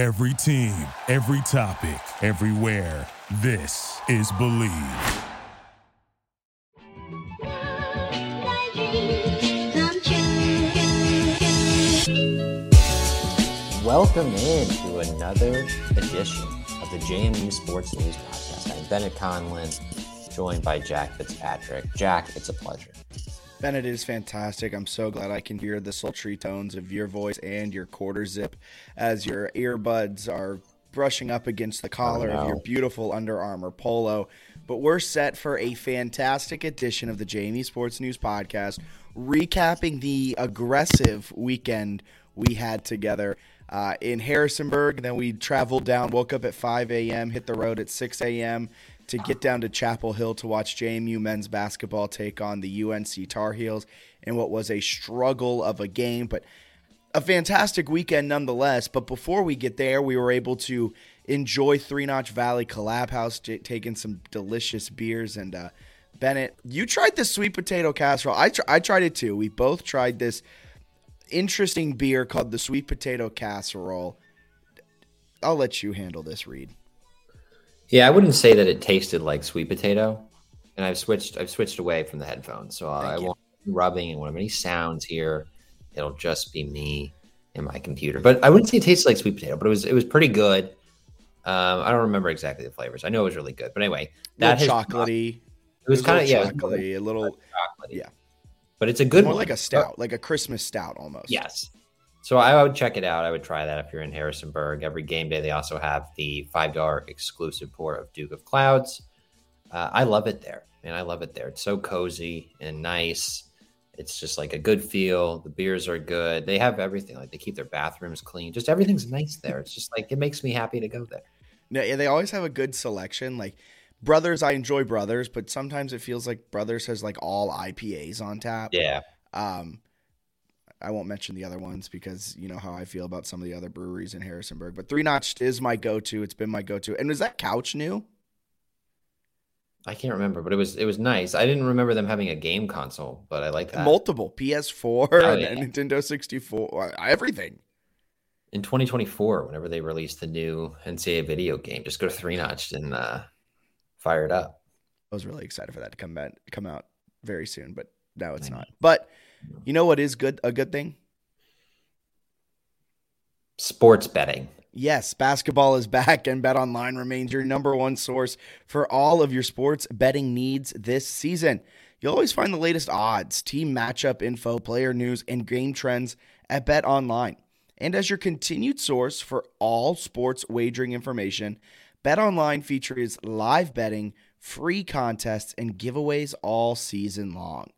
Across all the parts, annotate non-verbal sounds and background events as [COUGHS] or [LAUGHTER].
Every team, every topic, everywhere. This is Bleav. Welcome in to another edition of the JMU Sports News Podcast. I'm Bennett Conlin, joined by Jack Fitzpatrick. Jack, it's a pleasure. Bennett is fantastic. I'm so glad I can hear the sultry tones of your voice and your quarter zip as your earbuds are brushing up against the collar Oh, of your beautiful Under Armour polo. But we're set for a fantastic edition of the JMU Sports News Podcast, recapping the aggressive weekend we had together uh, in Harrisonburg. Then we traveled down, woke up at 5 a.m., hit the road at 6 a.m. to get down to Chapel Hill to watch JMU men's basketball take on the UNC Tar Heels in what was a struggle of a game, but a fantastic weekend nonetheless. But before we get there, we were able to enjoy Three Notch Valley Collab House, taking some delicious beers. And uh, Bennett, you tried the sweet potato casserole. I, tr- I tried it too. We both tried this interesting beer called the sweet potato casserole. I'll let you handle this, Reed. Yeah, I wouldn't say that it tasted like sweet potato, and I've switched. I've switched away from the headphones, so I you. won't be rubbing and won't have any sounds here. It'll just be me and my computer. But I wouldn't say it tasted like sweet potato, but it was it was pretty good. Um, I don't remember exactly the flavors. I know it was really good, but anyway, That chocolatey. It was kind of yeah, chocolatey, a little chocolatey. yeah. but it's a good more one. like a stout, like a Christmas stout almost. Yes. So I would check it out. I would try that if you're in Harrisonburg. Every game day, they also have the five dollar exclusive pour of Duke of Clouds. Uh, I love it there, and I love it there. It's so cozy and nice. It's just like a good feel. The beers are good. They have everything. Like they keep their bathrooms clean. Just everything's nice there. It's just like it makes me happy to go there. No, yeah, they always have a good selection. Like Brothers, I enjoy Brothers, but sometimes it feels like Brothers has like all IPAs on tap. Yeah. Um, I won't mention the other ones because you know how I feel about some of the other breweries in Harrisonburg. But Three Notch is my go-to. It's been my go-to. And is that couch new? I can't remember, but it was it was nice. I didn't remember them having a game console, but I like that. Multiple PS4 Oh, and. Nintendo 64, uh, everything. in 2024, whenever they release the new NCAA video game, just go to Three Notch'd and uh, fire it up. I was really excited for that to come back, come out very soon, but now it's I know. not. But you know what is good? A good thing. Sports betting. Yes, basketball is back, and Bet Online remains your number one source for all of your sports betting needs this season. You'll always find the latest odds, team matchup info, player news, and game trends at Bet Online. And as your continued source for all sports wagering information, Bet Online features live betting, free contests, and giveaways all season long.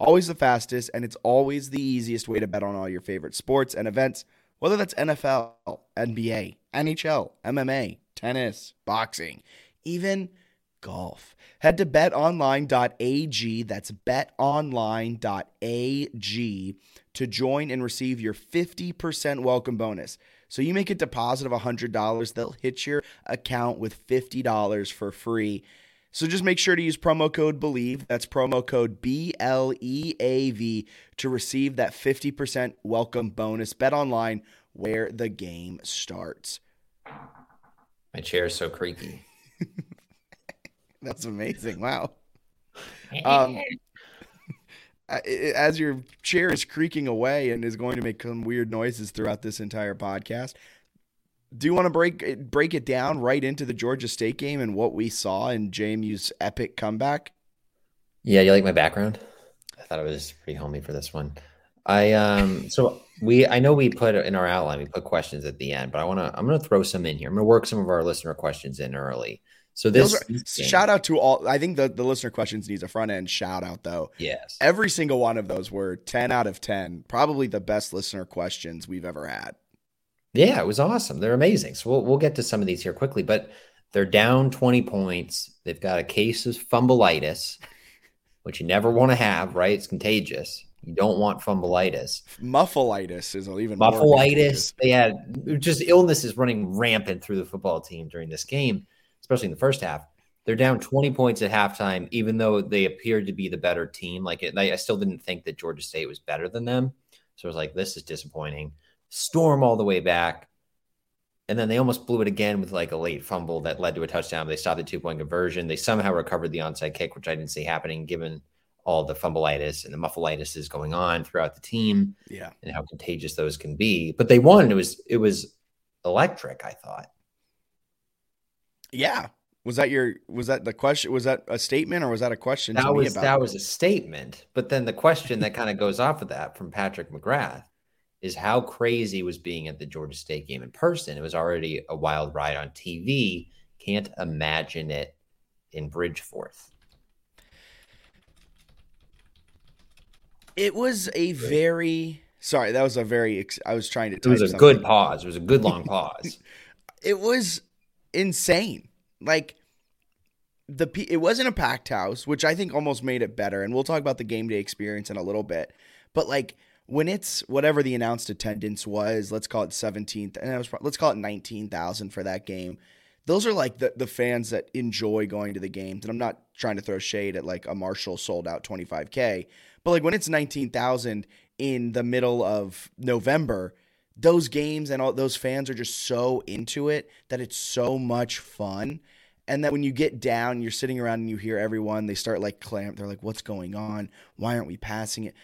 Always the fastest, and it's always the easiest way to bet on all your favorite sports and events, whether that's NFL, NBA, NHL, MMA, tennis, boxing, even golf. Head to betonline.ag, that's betonline.ag, to join and receive your 50% welcome bonus. So you make a deposit of $100, they'll hit your account with $50 for free. So just make sure to use promo code BLEAV, that's promo code B L E A V, to receive that 50% welcome bonus. Bet online where the game starts. My chair is so creaky. [LAUGHS] That's amazing. Wow. [LAUGHS] Um, [LAUGHS] as your chair is creaking away and is going to make some weird noises throughout this entire podcast, do you want to break it, break it down right into the Georgia State game and what we saw in JMU's epic comeback? Yeah, you like my background? I thought it was pretty homey for this one. I um [LAUGHS] so we I know we put in our outline we put questions at the end, but I want to I'm going to throw some in here. I'm going to work some of our listener questions in early. So this are- this game- shout out to all. I think the, the listener questions needs a front end shout out though. yes. Every single one of those were 10 out of 10. Probably the best listener questions we've ever had. Yeah, it was awesome. They're amazing. So we'll we'll get to some of these here quickly, but they're down 20 points. They've got a case of fumbleitis, which you never want to have, right? It's contagious. You don't want fumbleitis. Muffleitis is even Muffleitis. They had just illnesses running rampant through the football team during this game, especially in the first half. They're down 20 points at halftime, even though they appeared to be the better team. Like it, I still didn't think that Georgia State was better than them. So I was like, this is disappointing. Storm all the way back. and then they almost blew it again with like a late fumble that led to a touchdown. They stopped the two point conversion. They somehow recovered the onside kick, which I didn't see happening given all the fumbleitis and the muffleitis is going on throughout the team. Yeah. And how contagious those can be. But they won. It was it was electric, I thought. Yeah. Was that your was that the question was that a statement or was that a question that was that was a statement. But then the question that kind of goes off of that from Patrick McGrath is how crazy was being at the Georgia State game in person. It was already a wild ride on TV. Can't imagine it in Bridgeforth. It was a very sorry. That was a very. I was trying to. It was a something. good pause. It was a good long pause. [LAUGHS] it was insane. Like the it wasn't a packed house, which I think almost made it better. And we'll talk about the game day experience in a little bit. But like when it's whatever the announced attendance was, let's call it 17th, and was let's call it 19,000 for that game. Those are like the, the fans that enjoy going to the games. And I'm not trying to throw shade at like a Marshall sold out 25K, but like when it's 19,000 in the middle of November, those games and all those fans are just so into it that it's so much fun and then when you get down, you're sitting around and you hear everyone, they start like clamp. They're like, what's going on? Why aren't we passing it?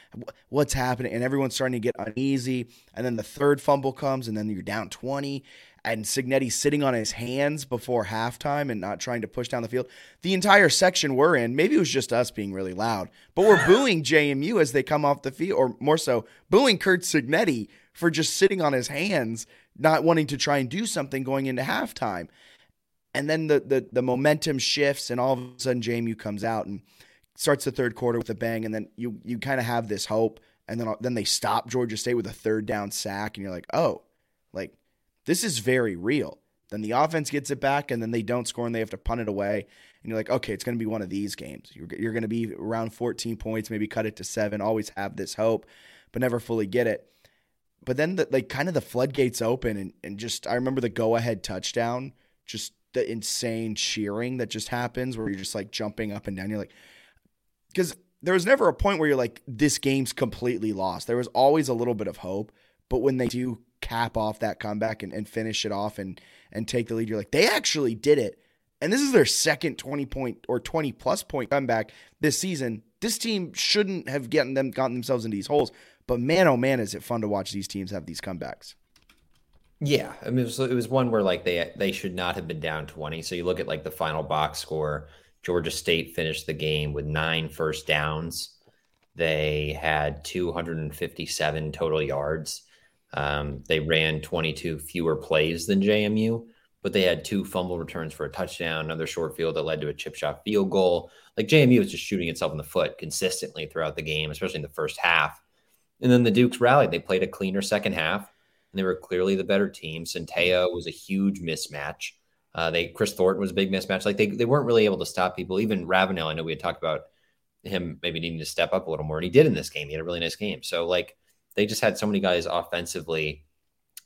What's happening? And everyone's starting to get uneasy. And then the third fumble comes, and then you're down 20. And Cignetti's sitting on his hands before halftime and not trying to push down the field. The entire section we're in, maybe it was just us being really loud, but we're booing [LAUGHS] JMU as they come off the field, or more so, booing Curt Cignetti for just sitting on his hands, not wanting to try and do something going into halftime and then the, the the momentum shifts and all of a sudden JMU comes out and starts the third quarter with a bang. And then you you kind of have this hope. And then then they stop Georgia State with a third down sack. And you're like oh like this is very real. Then the offense gets it back and then they don't score and they have to punt it away. And you're like okay it's going to be one of these games. You're, you're going to be around 14 points maybe cut it to 7 always have this hope but never fully get it. But then the, like kind of the floodgates open and, and just I remember the go ahead touchdown just the insane cheering that just happens where you're just like jumping up and down. You're like, because there was never a point where you're like, this game's completely lost. There was always a little bit of hope. But when they do cap off that comeback and, and finish it off and and take the lead, you're like, they actually did it. And this is their second 20 point or 20 plus point comeback this season. This team shouldn't have gotten them gotten themselves into these holes. But man, oh man, is it fun to watch these teams have these comebacks. Yeah, I mean, it was, it was one where like they they should not have been down twenty. So you look at like the final box score. Georgia State finished the game with nine first downs. They had 257 total yards. Um, they ran 22 fewer plays than JMU, but they had two fumble returns for a touchdown, another short field that led to a chip shot field goal. Like JMU was just shooting itself in the foot consistently throughout the game, especially in the first half. And then the Dukes rallied. They played a cleaner second half and they were clearly the better team. Centeio was a huge mismatch. Uh, they Chris Thornton was a big mismatch. Like they they weren't really able to stop people. Even Ravenel, I know we had talked about him maybe needing to step up a little more, and he did in this game. He had a really nice game. So like they just had so many guys offensively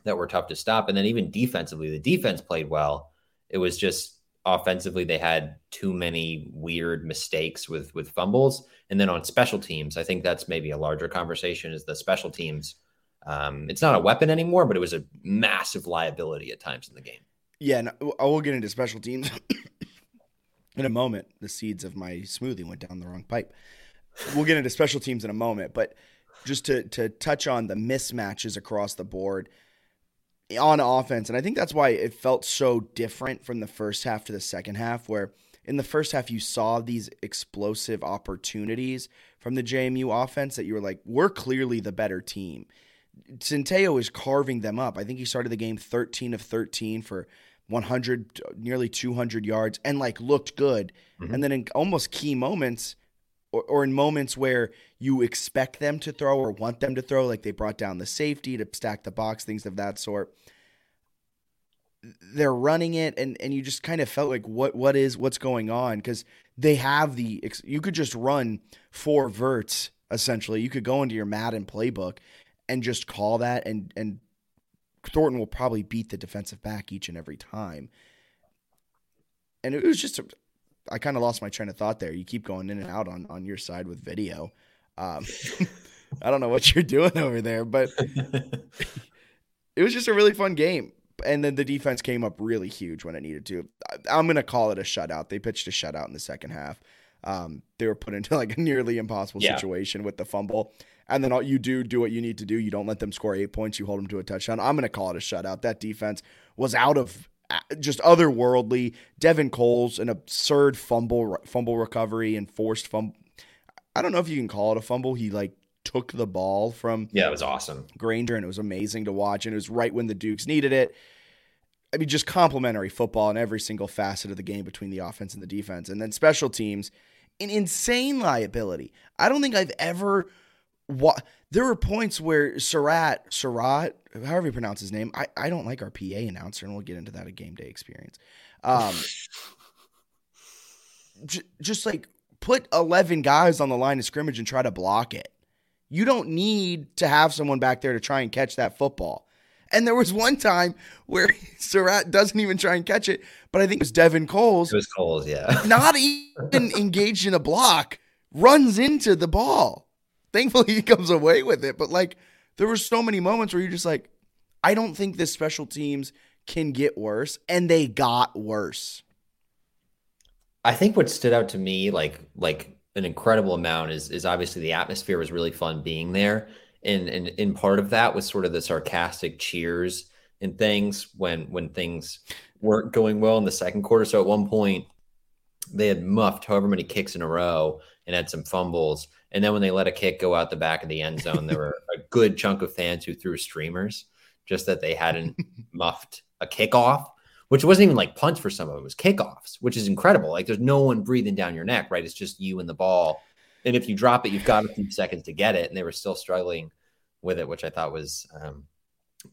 that were tough to stop, and then even defensively, the defense played well. It was just offensively they had too many weird mistakes with with fumbles, and then on special teams, I think that's maybe a larger conversation. Is the special teams um, it's not a weapon anymore, but it was a massive liability at times in the game. Yeah, no, I will get into special teams [COUGHS] in a moment. The seeds of my smoothie went down the wrong pipe. We'll get into special teams in a moment, but just to to touch on the mismatches across the board on offense, and I think that's why it felt so different from the first half to the second half, where in the first half you saw these explosive opportunities from the JMU offense that you were like, we're clearly the better team. Centeio is carving them up. I think he started the game 13 of 13 for 100, nearly 200 yards, and like looked good. Mm-hmm. And then in almost key moments, or, or, in moments where you expect them to throw or want them to throw, like they brought down the safety to stack the box, things of that sort. They're running it, and and you just kind of felt like what what is what's going on because they have the you could just run four verts essentially. You could go into your Madden playbook and just call that and and Thornton will probably beat the defensive back each and every time. And it was just a, I kind of lost my train of thought there. You keep going in and out on on your side with video. Um, [LAUGHS] I don't know what you're doing over there, but [LAUGHS] it was just a really fun game. and then the defense came up really huge when it needed to. I, am gonna call it a shutout. They pitched a shutout in the second half. Um, they were put into like a nearly impossible Yeah. situation with the fumble, and then all you do do what you need to do. You don't let them score eight points. You hold them to a touchdown. I'm gonna call it a shutout. That defense was out of uh, just otherworldly. Devin Cole's an absurd fumble fumble recovery and forced fumble. I don't know if you can call it a fumble. He like took the ball from Yeah, it was awesome. Grainger, and it was amazing to watch. And it was right when the Dukes needed it. I mean, just complimentary football in every single facet of the game between the offense and the defense. And then special teams, an insane liability. I don't think I've ever. Wa- there were points where Surratt, Surratt, however you pronounce his name, I, I don't like our PA announcer, and we'll get into that a game day experience. Um, [LAUGHS] j- just like put 11 guys on the line of scrimmage and try to block it. You don't need to have someone back there to try and catch that football. And there was one time where [LAUGHS] Surratt doesn't even try and catch it, but I think it was Devin Coles, It was Coles, yeah. not even [LAUGHS] engaged in a block, runs into the ball. Thankfully, [LAUGHS] he comes away with it. But like, there were so many moments where you're just like, I don't think this special teams can get worse. And they got worse. I think what stood out to me, like like an incredible amount, is is obviously the atmosphere was really fun being there, and and in part of that was sort of the sarcastic cheers and things when when things weren't going well in the second quarter. So at one point, they had muffed however many kicks in a row and had some fumbles, and then when they let a kick go out the back of the end zone, there were a good chunk of fans who threw streamers just that they hadn't [LAUGHS] muffed a kickoff which wasn't even like punts for some of them, it was kickoffs, which is incredible. Like there's no one breathing down your neck, right? It's just you and the ball. And if you drop it, you've got a few seconds to get it. And they were still struggling with it, which I thought was um,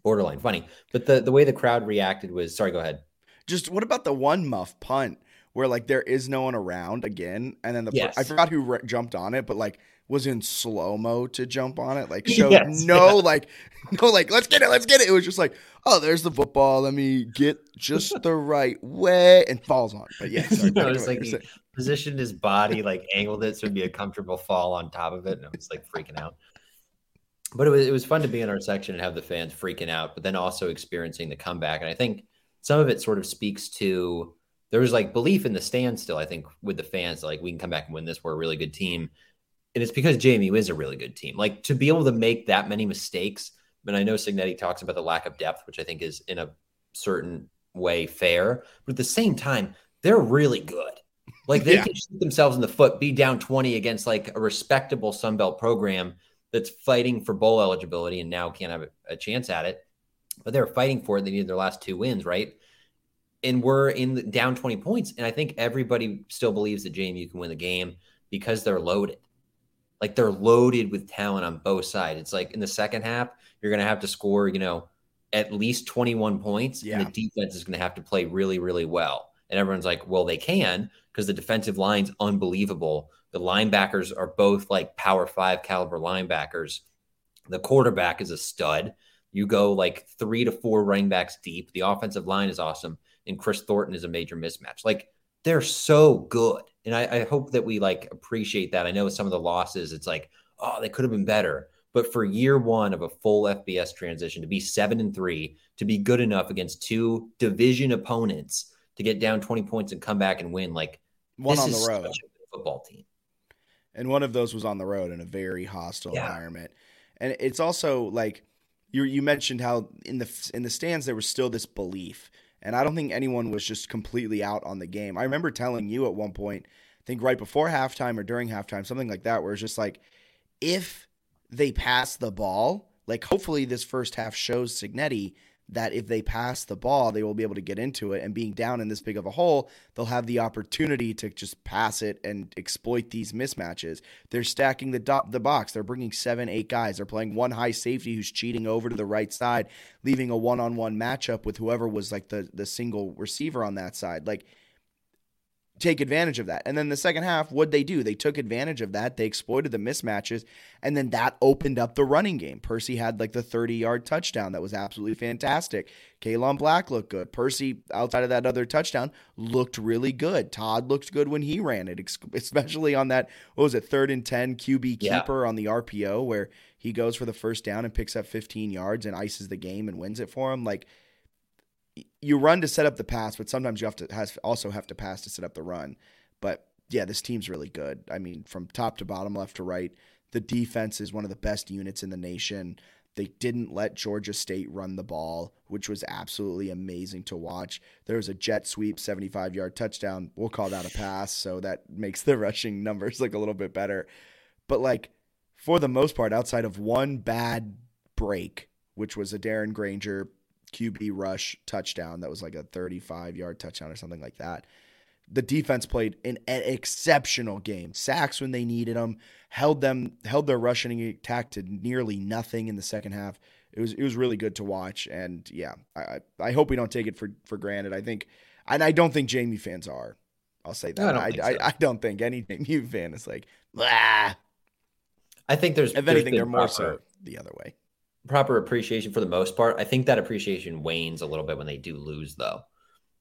borderline funny. But the, the way the crowd reacted was sorry, go ahead. Just what about the one muff punt where like there is no one around again, and then the Yes. I forgot who re- jumped on it, but like was in slow mo to jump on it, like showed Yes, no like [LAUGHS] no like let's get it, let's get it. It was just like oh there's the football, let me get just [LAUGHS] the right way and falls on. But yeah, sorry, [LAUGHS] No, it's like he positioned his body, like angled it so it'd be a comfortable fall on top of it. And I was like freaking out. But it was it was fun to be in our section and have the fans freaking out, but then also experiencing the comeback. And I think some of it sort of speaks to there was like belief in the stand still, I think, with the fans, like we can come back and win this. We're a really good team. And it's because JMU is a really good team. Like to be able to make that many mistakes. And I know Cignetti talks about the lack of depth, which I think is in a certain way fair. But at the same time, they're really good. Like they Yeah. can shoot themselves in the foot, be down 20 against like a respectable Sun Belt program that's fighting for bowl eligibility and now can't have a, a chance at it. But they're fighting for it. They needed their last two wins, right? And we're in the, down 20 points. And I think everybody still believes that JMU can win the game because they're loaded. Like they're loaded with talent on both sides. It's like in the second half, you're going to have to score, you know, at least 21 points. Yeah. And the defense is going to have to play really, really well. And everyone's like, well, they can because the defensive line's unbelievable. The linebackers are both like power five caliber linebackers. The quarterback is a stud. You go like three to four running backs deep. The offensive line is awesome. And Chris Thornton is a major mismatch. Like they're so good. And I, I hope that we like appreciate that. I know some of the losses, it's like, oh, they could have been better. But for year one of a full FBS transition, to be seven and three, to be good enough against two division opponents to get down 20 points and come back and win, like One this on is the road. such a good football team. and one of those was on the road in a very hostile Yeah. environment. And it's also like you you mentioned how in the in the stands there was still this belief, and I don't think anyone was just completely out on the game. I remember telling you at one point, I think right before halftime or during halftime, something like that, where it's just like if they pass the ball, like hopefully this first half shows Cignetti that if they pass the ball, they will be able to get into it. And being down in this big of a hole, they'll have the opportunity to just pass it and exploit these mismatches. They're stacking the do- the box. They're bringing seven, eight guys. They're playing one high safety who's cheating over to the right side, leaving a one on one matchup with whoever was like the the single receiver on that side. Like take advantage of that. And then the second half, what'd they do? They took advantage of that. They exploited the mismatches, and then that opened up the running game. Percy had like the 30 yard touchdown that was absolutely fantastic. Kaelon Black looked good. Percy, outside of that other touchdown, looked really good. Todd looked good when he ran it, especially on that, what was it, third and 10 QB Yeah. keeper on the RPO where he goes for the first down and picks up 15 yards and ices the game and wins it for him. Like, you run to set up the pass, but sometimes you have to has also have to pass to set up the run. But yeah, this team's really good. I mean, from top to bottom, left to right, the defense is one of the best units in the nation. They didn't let Georgia State run the ball, which was absolutely amazing to watch. There was a jet sweep, 75 yard touchdown. We'll call that a pass, so that makes the [LAUGHS] rushing numbers look a little bit better. But, like, for the most part, outside of one bad break, which was a Darren Grainger QB rush touchdown that was like a 35 yard touchdown or something like that. The defense played an, an exceptional game. Sacks when they needed them, held them, held their rushing attack to nearly nothing in the second half. It was it was really good to watch, and yeah, I I hope we don't take it for for granted. I think, and I don't think JMU fans are. I'll say that. No, I, don't I, so. I, I, don't think any JMU fan is like, blah. I think there's if there's anything, they're more so the other way. Proper appreciation for the most part. I think that appreciation wanes a little bit when they do lose, though.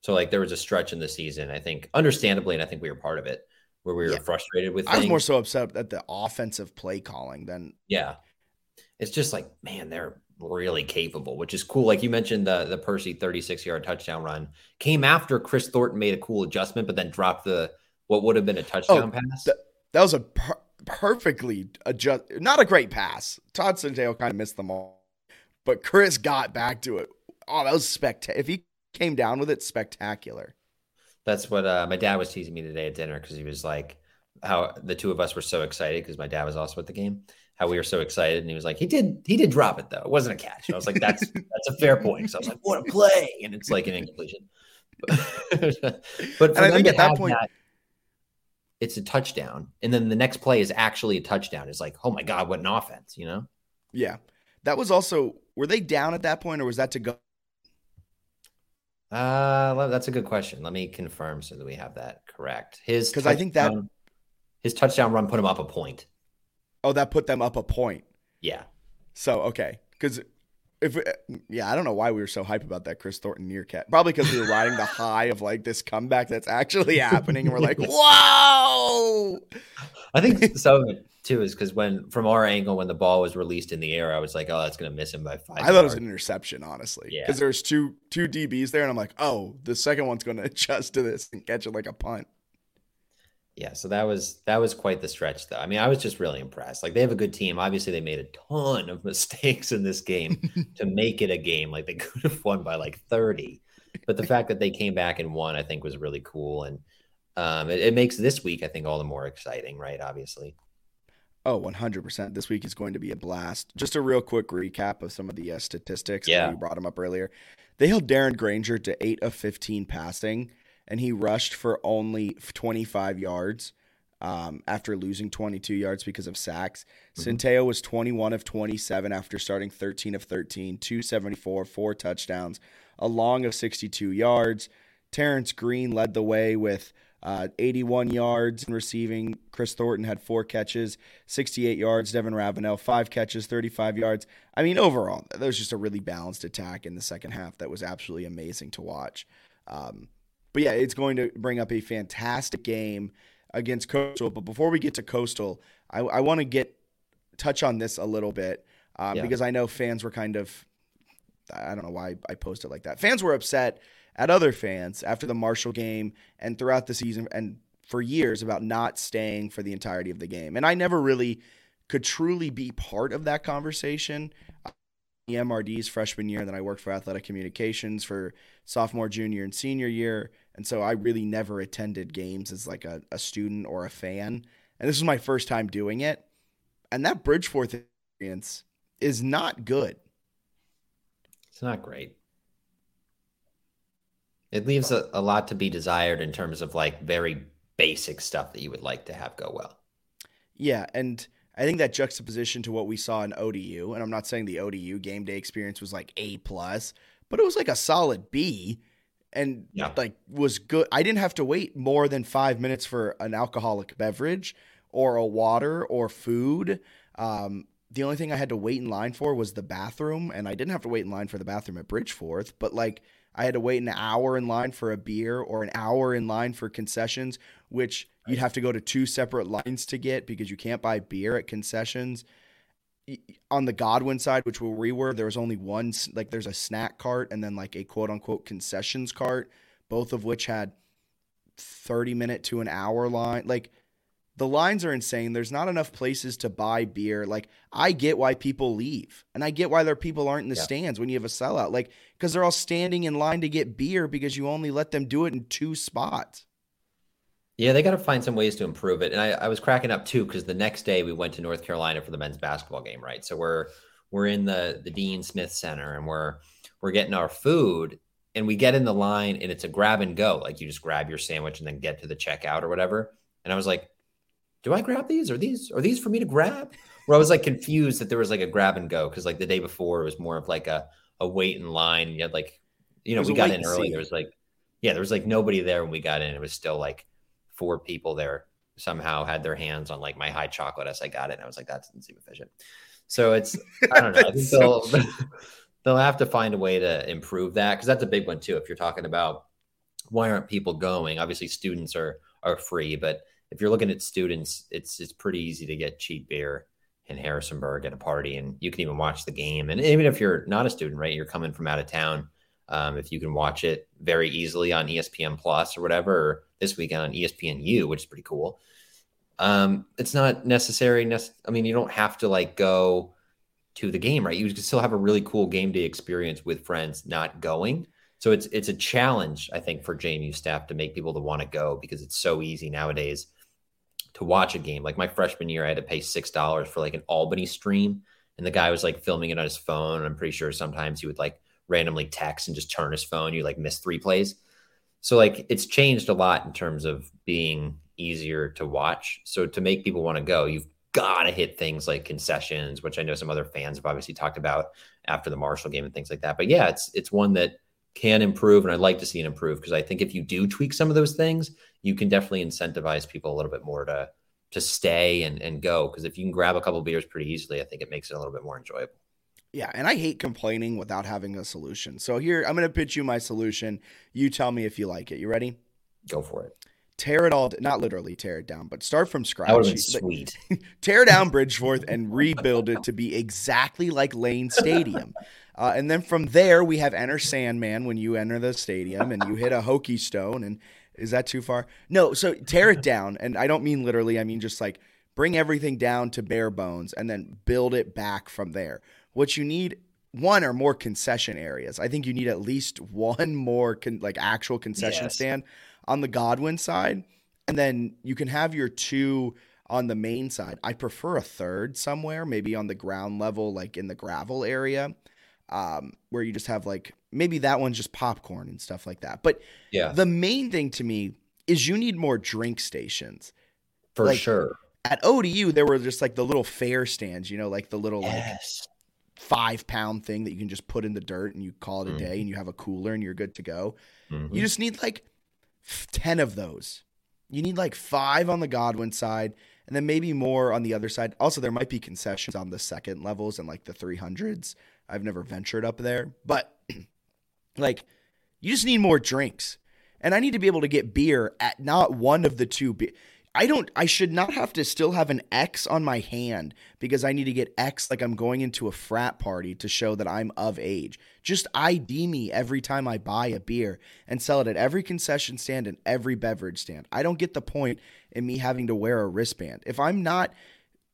So like there was a stretch in the season, I think, understandably, and I think we were part of it, where we were Yeah. frustrated with. I was more so upset at the offensive play calling than Yeah. It's just like, man, they're really capable, which is cool. Like you mentioned, the the Percy 36 yard touchdown run came after Chris Thornton made a cool adjustment, but then dropped the what would have been a oh, touchdown pass. th- that was a per- perfectly adjust, not a great pass. Todd Centeio kind of missed them all, but Chris got back to it. Oh, that was spectacular. If he came down with it, spectacular. That's what uh, my dad was teasing me today at dinner because he was like, how the two of us were so excited because my dad was also at the game. How we were so excited, and he was like, "He did, he did drop it though. It wasn't a catch." I was like, "That's [LAUGHS] that's a fair point." So I was like, "What a play!" And it's like an incompletion. [LAUGHS] but And I think at that point- it's a touchdown, and then the next play is actually a touchdown. It's like, oh my god, what an offense! You know? Yeah, that was also. Were they down at that point, or was that to go? Uh, that's a good question. Let me confirm so that we have that correct. His because I think that- his touchdown run put him up a point. Oh, that put them up a point. Yeah. So okay, because if uh, yeah, I don't know why we were so hype about that Chris Thornton near cat. Probably because we were riding the high of like this comeback that's actually happening, and we're like, [LAUGHS] whoa! I think [LAUGHS] some of it too is because when from our angle when the ball was released in the air, I was like, oh, that's gonna miss him by five. I thought it was an interception, honestly. Yeah. Because there's two two DBs there, and I'm like, oh, the second one's going [LAUGHS] to adjust to this and catch it like a punt. Yeah. So that was that was quite the stretch, though. I mean, I was just really impressed. Like they have a good team. Obviously, they made a ton of [LAUGHS] mistakes in this game [LAUGHS] to make it a game. Like they [LAUGHS] could have won by like thirty, but the fact that they came back and won, I think, was really cool, and um, it, it makes this week, I think, all the more exciting, right? Obviously. Oh, 100%. This week is going to be a blast. Just a real quick recap of some of the uh, statistics. Yeah. You brought them up earlier. They held Darren Grainger to 8 of 15 passing, and he rushed for only 25 yards um, after losing 22 yards because of sacks. Centeio was 21 of 27 after starting 13 of 13, 274, four touchdowns, a long of 62 yards. Terrence Green led the way with uh, 81 yards in receiving. Chris Thornton had four catches, 68 yards. Devin Ravenel, five catches, 35 yards. I mean, overall, there was just a really balanced attack in the second half that was absolutely amazing to watch. Um, but yeah, it's going to bring up a fantastic game against Coastal. But before we get to Coastal, I, I want to get touch on this a little bit um, Yeah. because I know fans were kind of I don't know why I posted like that. Fans were upset at other fans after the Marshall game and throughout the season and for years about not staying for the entirety of the game. And I never really could truly be part of that conversation. The MRD's freshman year, and then I worked for athletic communications for sophomore, junior, and senior year. And so I really never attended games as like a, a student or a fan. And this was my first time doing it. And that Bridgeforth experience is not good. It's not great. It leaves a, a lot to be desired in terms of like very basic stuff that you would like to have go well. Yeah, and I think that juxtaposition to what we saw in ODU, and I'm not saying the ODU game day experience was like A plus, but it was like a solid B, and Yeah. like was good. I didn't have to wait more than five minutes for an alcoholic beverage or a water or food. Um, the only thing I had to wait in line for was the bathroom, and I didn't have to wait in line for the bathroom at Bridgeforth, but like I had to wait an hour in line for a beer or an hour in line for concessions, which you'd have to go to two separate lines to get because you can't buy beer at concessions. On the Godwin side, which where we were, there was only one like there's a snack cart and then like a quote unquote concessions cart, both of which had 30 minute to an hour line. Like the lines are insane. There's not enough places to buy beer. Like I get why people leave, and I get why their people aren't in the yeah. stands when you have a sellout. Like because they're all standing in line to get beer because you only let them do it in two spots. Yeah, they got to find some ways to improve it. And I, I was cracking up too because the next day we went to North Carolina for the men's basketball game, right? So we're we're in the the Dean Smith Center and we're we're getting our food and we get in the line and it's a grab and go. Like you just grab your sandwich and then get to the checkout or whatever. And I was like, do I grab these? Are these are these for me to grab? Where I was like confused that there was like a grab and go because like the day before it was more of like a a wait in line. And you had like, you know, we got in early. There was like, yeah, there was like nobody there when we got in. It was still like four people there somehow had their hands on like my high chocolate as I got it. And I was like, that doesn't seem efficient. So it's I don't know. I think [LAUGHS] they'll they'll have to find a way to improve that because that's a big one too. If you're talking about why aren't people going? Obviously, students are are free, but if you're looking at students, it's it's pretty easy to get cheap beer in Harrisonburg at a party, and you can even watch the game. And even if you're not a student, right, you're coming from out of town. Um, if you can watch it very easily on ESPN Plus or whatever, or this weekend on ESPNU, which is pretty cool. Um, it's not necessary. Nec- I mean, you don't have to like go to the game, right? You can still have a really cool game day experience with friends, not going. So it's it's a challenge, I think, for JMU staff to make people to want to go because it's so easy nowadays to watch a game. Like my freshman year, I had to pay six dollars for like an Albany stream, and the guy was like filming it on his phone. I'm pretty sure sometimes he would like randomly text and just turn his phone. You like miss three plays. So like it's changed a lot in terms of being easier to watch. So to make people want to go, you've got to hit things like concessions, which I know some other fans have obviously talked about after the Marshall game and things like that. But yeah, it's it's one that can improve, and I'd like to see it improve because I think if you do tweak some of those things, you can definitely incentivize people a little bit more to to stay and and go. Because if you can grab a couple beers pretty easily, I think it makes it a little bit more enjoyable. Yeah, and I hate complaining without having a solution. So here, I'm going to pitch you my solution. You tell me if you like it. You ready? Go for it. Tear it all, not literally tear it down, but start from scratch. That would been sweet. [LAUGHS] tear down Bridgeforth and rebuild it to be exactly like Lane Stadium. [LAUGHS] Uh, and then from there, we have Enter Sandman when you enter the stadium and you hit a hokey stone. And is that too far? No. So tear it down. And I don't mean literally, I mean just like bring everything down to bare bones and then build it back from there. What you need one or more concession areas. I think you need at least one more con- like actual concession yes. stand on the Godwin side, and then you can have your two on the main side. I prefer a third somewhere, maybe on the ground level, like in the gravel area um, where you just have like maybe that one's just popcorn and stuff like that. But yeah, the main thing to me is you need more drink stations. For like, sure. At ODU, there were just like the little fair stands, you know, like the little yes. like five pound thing that you can just put in the dirt and you call it a mm-hmm. day and you have a cooler and you're good to go. Mm-hmm. You just need like 10 of those. You need like five on the Godwin side and then maybe more on the other side. Also, there might be concessions on the second levels and like the 300s I've never ventured up there, but [CLEARS THROAT] like you just need more drinks. And I need to be able to get beer at not one of the two be- I don't I should not have to still have an X on my hand because I need to get X like I'm going into a frat party to show that I'm of age. Just ID me every time I buy a beer and sell it at every concession stand and every beverage stand. I don't get the point in me having to wear a wristband. If I'm not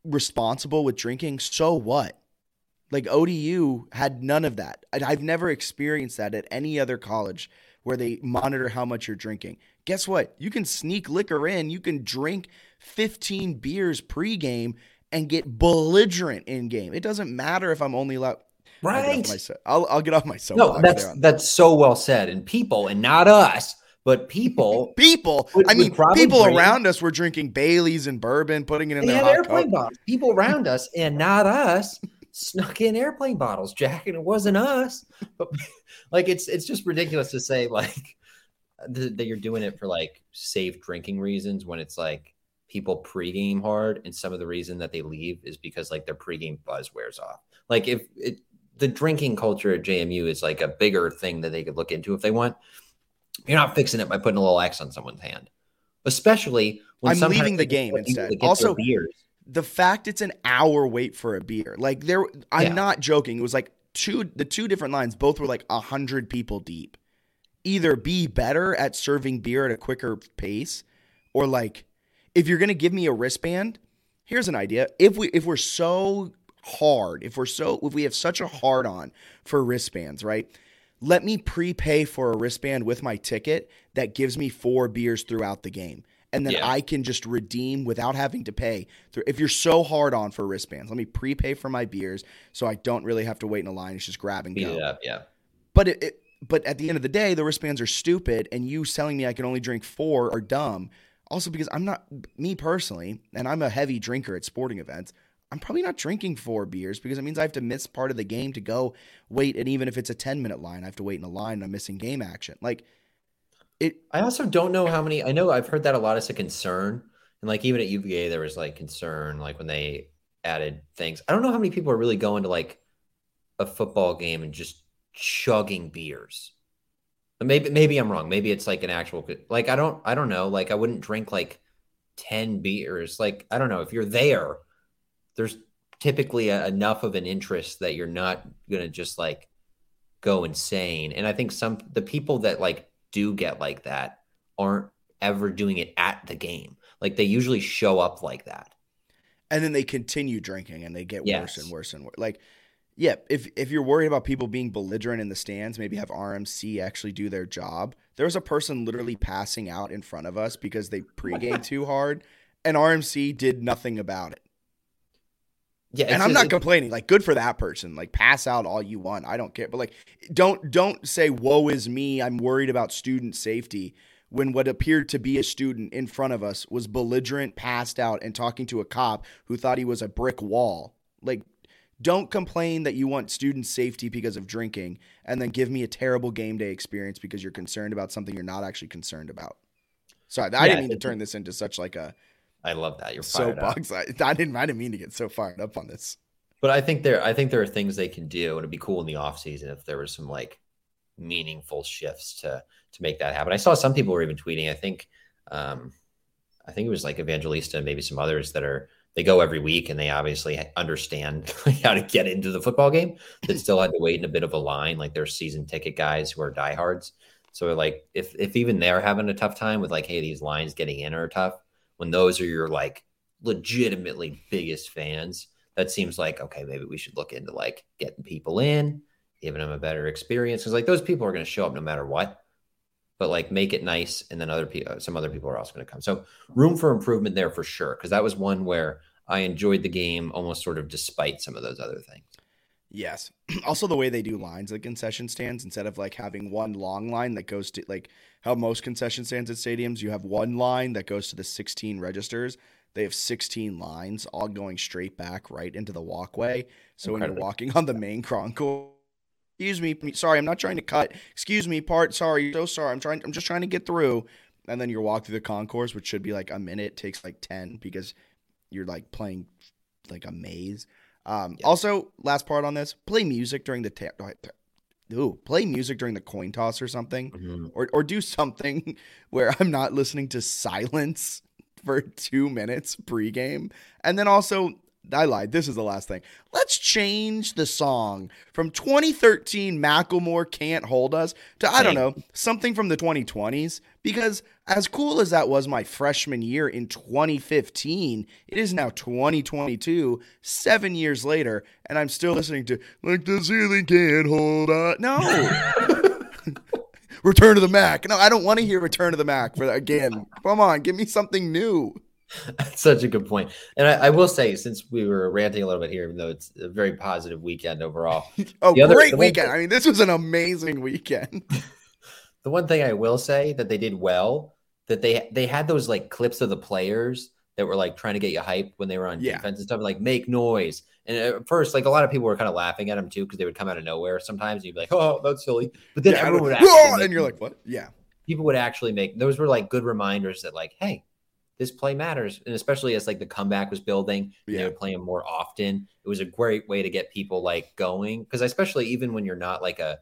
responsible with drinking, so what? Like ODU had none of that. I've never experienced that at any other college where they monitor how much you're drinking. Guess what? You can sneak liquor in. You can drink 15 beers pregame and get belligerent in game. It doesn't matter if I'm only allowed. Right. I'll, I'll, get off my soapbox. No, that's that's so well said. And people, and not us, but people, [LAUGHS] people. Would, I mean, people drink. around us were drinking Baileys and bourbon, putting it in they their airplane bottles. People around us, and not us snuck in airplane bottles, Jack, and it wasn't us. But like, it's it's just ridiculous to say like [LAUGHS] th- that you're doing it for like safe drinking reasons when it's like people pregame hard, and some of the reason that they leave is because like their pregame buzz wears off. Like if it, the drinking culture at JMU is like a bigger thing that they could look into if they want. You're not fixing it by putting a little X on someone's hand, especially when I'm leaving the game instead. Also, beers the fact it's an hour wait for a beer. Like there I'm Yeah. not joking. It was like two the two different lines both were like a hundred people deep. Either be better at serving beer at a quicker pace, or like if you're gonna give me a wristband, here's an idea. If we if we're so hard, if we're so if we have such a hard on for wristbands, right? Let me prepay for a wristband with my ticket that gives me four beers throughout the game. And then Yeah. I can just redeem without having to pay. If you're so hard on for wristbands, let me prepay for my beers so I don't really have to wait in a line. It's just grab and go. up, yeah. But it, it but at the end of the day, the wristbands are stupid, and you selling me I can only drink four are dumb. Also, because I'm not me personally, and I'm a heavy drinker at sporting events. I'm probably not drinking four beers because it means I have to miss part of the game to go wait, and even if it's a 10 minute line, I have to wait in a line. And I'm missing game action. Like it, I also don't know how many. I know I've heard that a lot as a concern, and like even at UVA there was like concern, like when they added things. I don't know how many people are really going to like a football game and just chugging beers. But Maybe maybe I'm wrong. Maybe it's like an actual like I don't I don't know. Like I wouldn't drink like ten beers. Like I don't know if you're there. There's typically a, enough of an interest that you're not gonna just like go insane. And I think some the people that like do get like that aren't ever doing it at the game. Like they usually show up like that. and then they continue drinking and they get worse and worse and worse. Like, yeah, if if you're worried about people being belligerent in the stands, maybe have RMC actually do their job. There was a person literally passing out in front of us because they pregame [LAUGHS] too hard, and RMC did nothing about it. Yeah, and I'm not it- complaining. Like, good for that person. Like, pass out all you want. I don't care. But like, don't don't say "woe is me." I'm worried about student safety when what appeared to be a student in front of us was belligerent, passed out, and talking to a cop who thought he was a brick wall. Like, don't complain that you want student safety because of drinking, and then give me a terrible game day experience because you're concerned about something you're not actually concerned about. Sorry, I Yeah, didn't mean to turn this into such like a I love that. You're fired up. soapbox. I, I didn't. I didn't mean to get so fired up on this. But I think there I think there are things they can do, and it'd be cool in the off season if there was some like meaningful shifts to to make that happen. I saw some people were even tweeting. I think um I think it was like Evangelista and maybe some others that are they go every week and they obviously understand [LAUGHS] how to get into the football game that still had to wait in a bit of a line. Like they're season ticket guys who are diehards. So like if if even they're having a tough time with like, hey, these lines getting in are tough, when those are your like legitimately biggest fans, that seems like okay, maybe we should look into like getting people in, giving them a better experience. Because like those people are going to show up no matter what. But like make it nice, and then other people, some other people are also going to come. So room for improvement there for sure. Because that was one where I enjoyed the game almost sort of despite some of those other things. Yes. [CLEARS THROAT] Also, the way they do lines at concession stands, instead of like having one long line that goes to like how most concession stands at stadiums, you have one line that goes to the 16 registers. They have 16 lines all going straight back right into the walkway. So when you're walking on the main concourse, excuse me, sorry, I'm not trying to cut. Excuse me, part, sorry, so sorry. I'm trying, I'm just trying to get through. And then you walk through the concourse, which should be like a minute, takes like 10 because you're like playing like a maze. Um, Yeah. Also, last part on this: play music during the ta- ooh, play music during the coin toss or something, or or do [LAUGHS] something where I'm not listening to silence [LAUGHS] for two minutes pregame, and then also. I lied. This is the last thing. Let's change the song from 2013 Macklemore Can't Hold Us to, I don't know, something from the 2020s. Because as cool as that was my freshman year in 2015, it is now 2022, seven years later, and I'm still listening to like the ceiling can't hold us. No. [LAUGHS] Return to the Mac. No, I don't want to hear Return to the Mac for that again. Come on, give me something new. That's such a good point. And I, I will say, since we were ranting a little bit here, even though it's a very positive weekend overall, [LAUGHS] Oh, The great weekend. I mean, this was an amazing weekend. [LAUGHS] the one thing I will say that they did well that they they had those like clips of the players that were like trying to get you hyped when they were on Yeah. defense and stuff, like make noise. And at first, like a lot of people were kind of laughing at them too because they would come out of nowhere sometimes. And you'd be like, "Oh, that's silly," but then Yeah, everyone would actually make and you're like, what? Yeah. people would actually make those were like good reminders that like hey this play matters and especially as like the comeback was building and they Yeah. would play them more often it was a great way to get people like going because especially even when you're not like a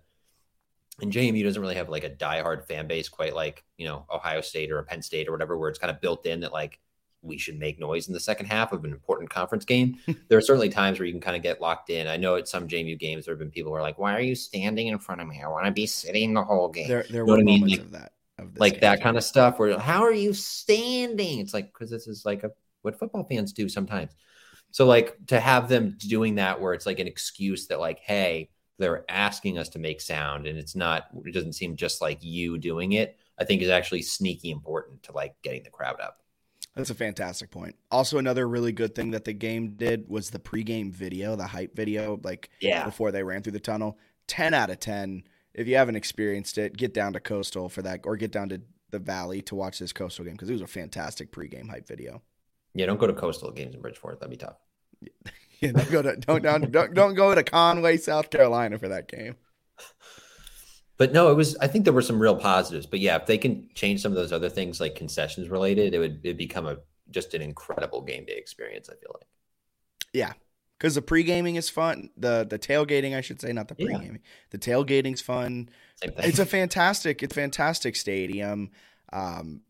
and JMU doesn't really have like a diehard fan base quite like you know Ohio State or Penn State or whatever where it's kind of built in that like we should make noise in the second half of an important conference game. [LAUGHS] there are certainly times where you can kind of get locked in. I know at some JMU games there have been people who are like, "Why are you standing in front of me? I want to be sitting the whole game." There, there know were what I mean? Like- of that, of this like game, that kind of stuff where how are you standing it's like because this is like a, what football fans do sometimes so like to have them doing that where it's like an excuse that like hey they're asking us to make sound and it's not it doesn't seem just like you doing it i think is actually sneaky important to like getting the crowd up That's a fantastic point. Also, another really good thing that the game did was the pregame video, the hype video, like yeah before they ran through the tunnel. 10 out of 10. If you haven't experienced it, get down to Coastal for that or get down to the Valley to watch this Coastal game because it was a fantastic pregame hype video. yeah don't go to coastal games in bridgeport that'd be tough [LAUGHS] Yeah, [LAUGHS] don't go to don't, don't, don't, don't go to Conway, South Carolina for that game. but no it was i think there were some real positives but yeah if they can change some of those other things like concessions related it would it become a just an incredible game day experience i feel like Yeah. Because the pre-gaming is fun. The the tailgating, I should say, not the pre-gaming. The tailgating's fun. same thing It's a fantastic, it's fantastic stadium. Um,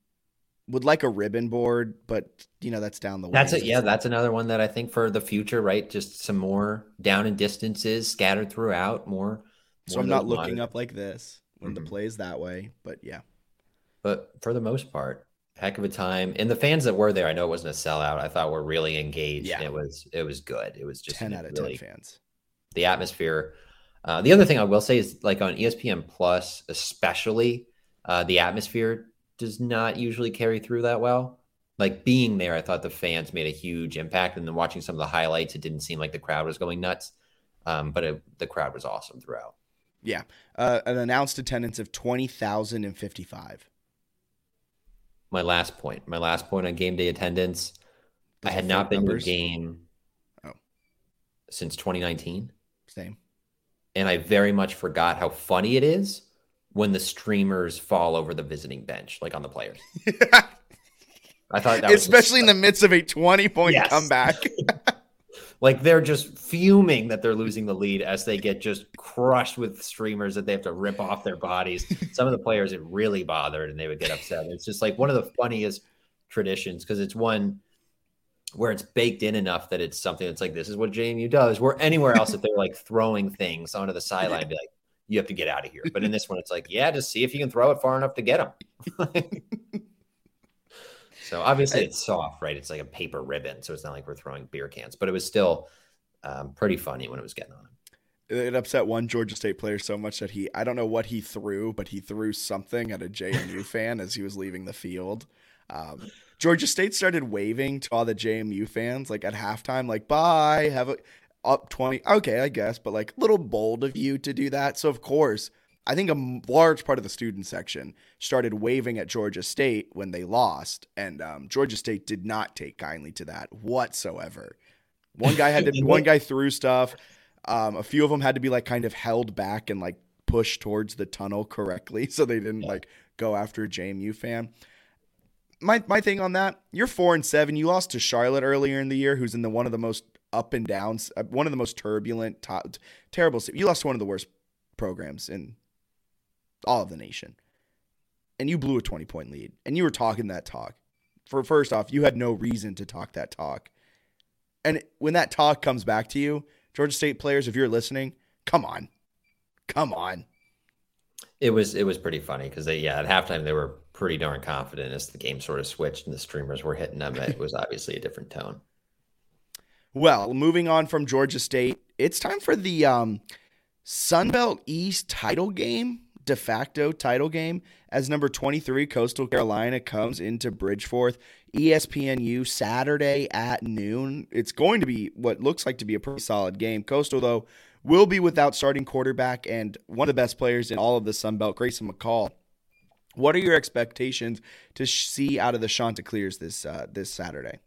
would like a ribbon board, but you know that's down the way. That's it. Yeah, that's another one that I think for the future, right? Just some more down and distances scattered throughout, more. So more I'm not looking monitor- up like this when the Mhm. play's that way, but yeah. But for the most part, heck of a time. And the fans that were there, I know it wasn't a sellout. I thought were really engaged. Yeah. It was it was good. It was just ten out of really ten fans. the atmosphere. Uh, the other thing I will say is like on ESPN Plus, especially, uh, the atmosphere does not usually carry through that well. Like being there, I thought the fans made a huge impact, and then watching some of the highlights, it didn't seem like the crowd was going nuts, um, but it, the crowd was awesome throughout. Yeah, uh, an announced attendance of twenty thousand and fifty-five. My last point, my last point on game day attendance, I had not been to a game Oh. since 2019. Same. and I very much forgot how funny it is when the streamers fall over the visiting bench, like on the players. [LAUGHS] I thought that was just- Especially in the midst of a twenty-point Yes. comeback. [LAUGHS] [LAUGHS] like they're just fuming that they're losing the lead as they get just crushed with streamers that they have to rip off their bodies. Some of the players it really bothered and they would get upset. It's just like one of the funniest traditions because it's one where it's baked in enough that it's something that's like this is what JMU does. Where anywhere else, if they're like throwing things onto the sideline, be like, you have to get out of here. But in this [LAUGHS] one, it's like, yeah, just see if you can throw it far enough to get them. [LAUGHS] so obviously it's soft, right? It's like a paper ribbon, so it's not like we're throwing beer cans, but it was still um, pretty funny when it was getting on. Him. It upset one Georgia State player so much that he I don't know what he threw, but he threw something at a JMU [LAUGHS] fan as he was leaving the field. Um, Georgia State started waving to all the JMU fans like at halftime, like "Bye, have a up twenty. Okay, I guess, but like a little bold of you to do that. So of course, I think a large part of the student section started waving at Georgia State when they lost, and um, Georgia State did not take kindly to that whatsoever. One guy had to. [LAUGHS] one guy threw stuff. Um, a few of them had to be like kind of held back and like pushed towards the tunnel correctly, [LAUGHS] so they didn't Yeah. like go after a JMU fan. My my thing on that, you're four and seven. You lost to Charlotte earlier in the year, who's in the one of the most up and downs, uh, one of the most turbulent, terrible. You lost one of the worst programs in all of the nation, and you blew a twenty point lead, and you were talking that talk. For first off, you had no reason to talk that talk, and when that talk comes back to you, Georgia State players, if you're listening, come on, come on. It was it was pretty funny because they yeah at halftime they were pretty darn confident as the game sort of switched and the streamers were hitting them. It was obviously a different tone. Well, moving on from Georgia State, it's time for the um, Sunbelt East title game, de facto title game, as number 23 Coastal Carolina comes into Bridgeforth. ESPNU Saturday at noon. It's going to be what looks like to be a pretty solid game. Coastal, though, will be without starting quarterback and one of the best players in all of the Sun Sunbelt, Grayson McCall. What are your expectations to see out of the Chanticleers this uh, this Saturday?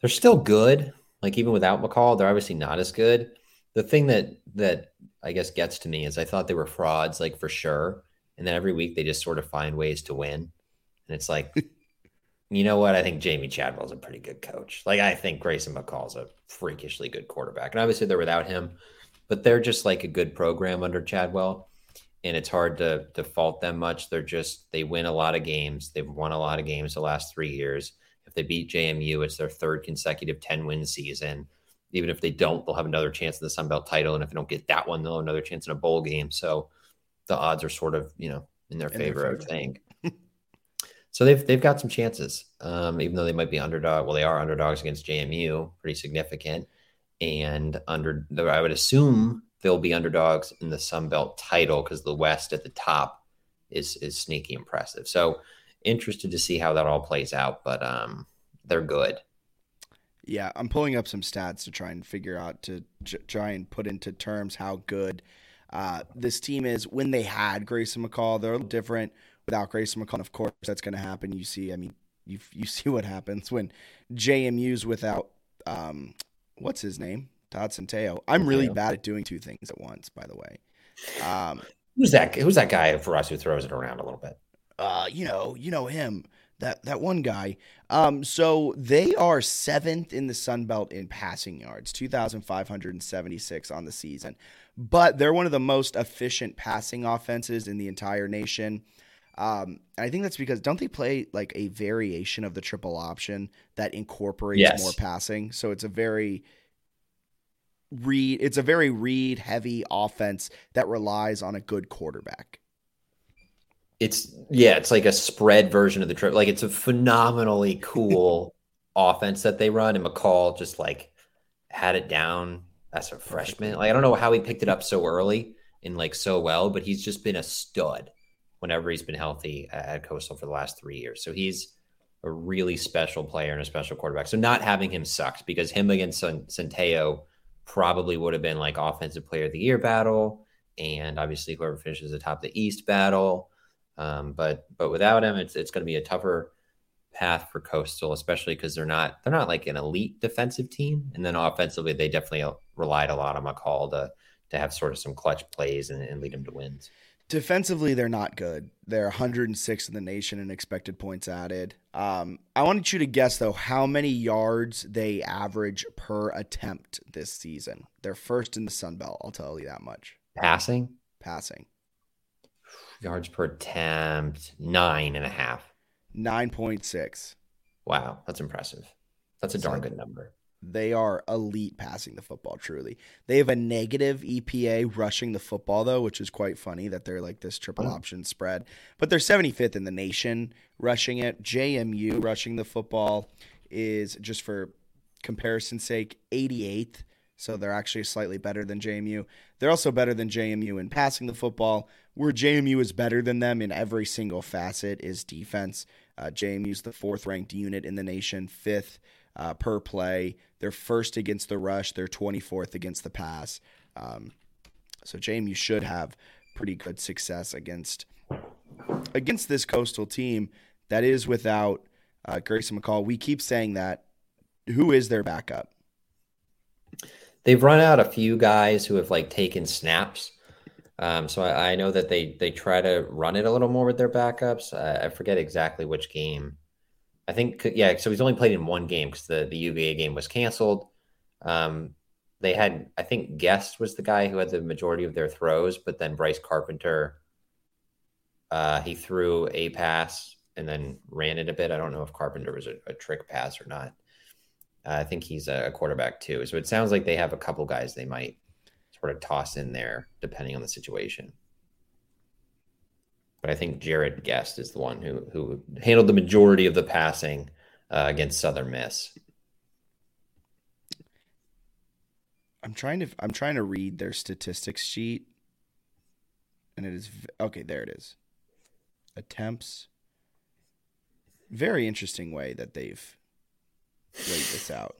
They're still good. Like even without McCall, they're obviously not as good. The thing that that I guess gets to me is I thought they were frauds, like for sure. And then every week they just sort of find ways to win. And it's like, [LAUGHS] you know what? I think Jamey Chadwell's a pretty good coach. Like I think Grayson McCall's a freakishly good quarterback. And obviously they're without him, but they're just like a good program under Chadwell. And it's hard to to fault them much. They're just they win a lot of games. They've won a lot of games the last three years If they beat JMU, it's their third consecutive 10 win season. Even if they don't, they'll have another chance in the Sun Belt title. And if they don't get that one, they'll have another chance in a bowl game. So the odds are sort of, you know, in their, in favor, their favor, I think. [LAUGHS] so they've they've got some chances, um, even though they might be underdog. Well, they are underdogs against JMU, pretty significant, and under. I would assume they'll be underdogs in the Sun Belt title because the West at the top is is sneaky impressive. So interested to see how that all plays out, but um, they're good. Yeah, I'm pulling up some stats to try and figure out to j- try and put into terms how good uh, this team is when they had Grayson McCall. They're a little different without Grayson McCall. And Of course, that's going to happen. You see, I mean, you you [LAUGHS] see what happens when JMU's without um, what's his name, Todd Centeio. I'm really bad at doing two things at once. By the way, um, who's that? Who's that guy for us who throws it around a little bit? Uh, you know, you know him that that one guy. Um, so they are seventh in the Sun Belt in passing yards, two thousand five hundred and seventy six on the season. But they're one of the most efficient passing offenses in the entire nation. Um, and I think that's because don't they play like a variation of the triple option that incorporates yes. more passing? So it's a very read. It's a very read heavy offense that relies on a good quarterback it's yeah, it's like a spread version of the trip. Like it's a phenomenally cool [LAUGHS] offense that they run, and McCall just like had it down as a freshman. Like I don't know how he picked it up so early and like so well, but he's just been a stud whenever he's been healthy at Coastal for the last three years. So he's a really special player and a special quarterback. So not having him sucks because him against Centeio probably would have been like offensive player of the year battle, and obviously whoever finishes atop the East battle. Um, but but without him, it's it's going to be a tougher path for Coastal, especially because they're not they're not like an elite defensive team, and then offensively they definitely relied a lot on McCall to to have sort of some clutch plays and, and lead them to wins. Defensively, they're not good. They're 106 in the nation in expected points added. Um, I wanted you to guess though how many yards they average per attempt this season. They're first in the Sun Belt. I'll tell you that much. Passing. Passing yards per attempt, nine and a half. 9.6. Wow, that's impressive. That's a darn good number. They are elite passing the football, truly. They have a negative EPA rushing the football, though, which is quite funny that they're like this triple oh. option spread. But they're 75th in the nation rushing it. JMU rushing the football is, just for comparison's sake, 88th. So they're actually slightly better than JMU. They're also better than JMU in passing the football where JMU is better than them in every single facet is defense. Uh, JMU's the fourth ranked unit in the nation, fifth uh, per play. They're first against the rush. They're 24th against the pass. Um, so JMU should have pretty good success against against this coastal team that is without uh, Grayson McCall. We keep saying that. Who is their backup? They've run out a few guys who have like taken snaps. Um, so I, I, know that they they try to run it a little more with their backups. Uh, I forget exactly which game. I think yeah. So he's only played in one game because the the UVA game was canceled. Um, they had I think Guest was the guy who had the majority of their throws, but then Bryce Carpenter. Uh, he threw a pass and then ran it a bit. I don't know if Carpenter was a, a trick pass or not. I think he's a quarterback too. So it sounds like they have a couple guys they might sort of toss in there depending on the situation. But I think Jarrett Guest is the one who who handled the majority of the passing uh, against Southern Miss. I'm trying to I'm trying to read their statistics sheet, and it is okay. There it is. Attempts. Very interesting way that they've laid this out.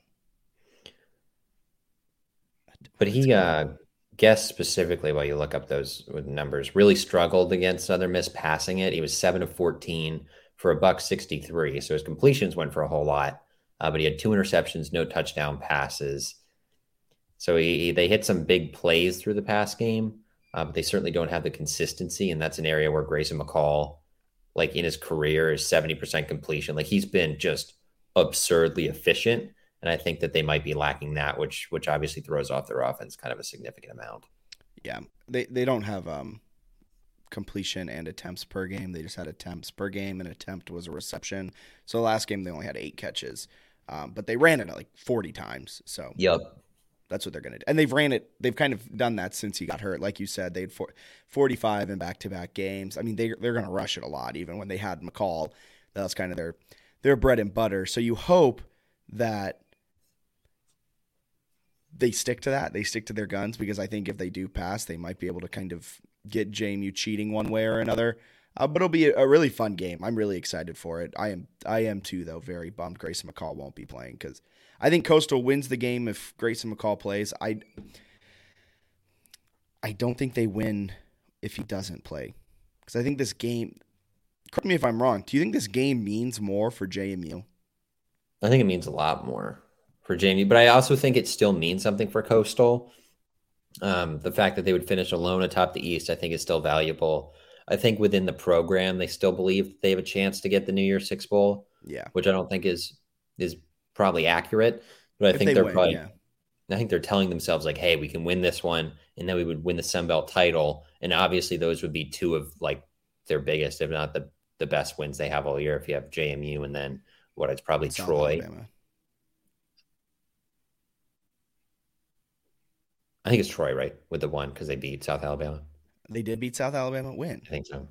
But he uh, Guest specifically, while you look up those numbers, really struggled against Southern Miss passing it. He was seven of fourteen for a buck sixty three, so his completions went for a whole lot. Uh, but he had two interceptions, no touchdown passes. So he, they hit some big plays through the pass game, uh, but they certainly don't have the consistency, and that's an area where Grayson McCall, like in his career, is seventy percent completion. Like he's been just absurdly efficient and I think that they might be lacking that, which which obviously throws off their offense kind of a significant amount. Yeah, they they don't have um, completion and attempts per game. They just had attempts per game. An attempt was a reception. So the last game they only had eight catches, um, but they ran it like 40 times. So yep, that's what they're going to do. And they've ran it. They've kind of done that since he got hurt. Like you said, they had 45 in back to back games. I mean, they they're going to rush it a lot. Even when they had McCall, that was kind of their their bread and butter. So you hope that they stick to that. They stick to their guns because I think if they do pass, they might be able to kind of get JMU cheating one way or another. Uh, but it'll be a, really fun game. I'm really excited for it. I am I am too though. Very bummed Grayson McCall won't be playing because I think Coastal wins the game if Grayson McCall plays. I I don't think they win if he doesn't play because I think this game. Correct me if I'm wrong. Do you think this game means more for JMU? I think it means a lot more for JMU, but I also think it still means something for Coastal. Um, the fact that they would finish alone atop the East, I think, is still valuable. I think within the program, they still believe they have a chance to get the New Year's Six Bowl. Yeah, which I don't think is is probably accurate, but I if think they are probably. Yeah. I think they're telling themselves like, "Hey, we can win this one, and then we would win the Sun Belt title." And obviously, those would be two of like their biggest, if not the the best wins they have all year. If you have JMU and then what it's probably South Troy. Alabama. I think it's Troy, right, with the one because they beat South Alabama. They did beat South Alabama. Win. I think so.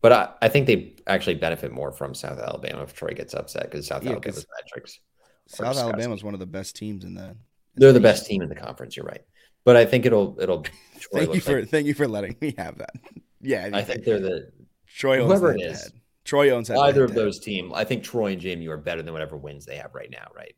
But I, I think they actually benefit more from South Alabama if Troy gets upset because South yeah, Alabama's metrics. South Alabama is one of the best teams in the. In They're the best team in the conference. You're right, but I think it'll it'll. [LAUGHS] thank you for like, thank you for letting me have that. [LAUGHS] Yeah, I, I think they're the Troy owns whoever it is. Head. Troy owns either of those teams. I think Troy and JMU are better than whatever wins they have right now, right?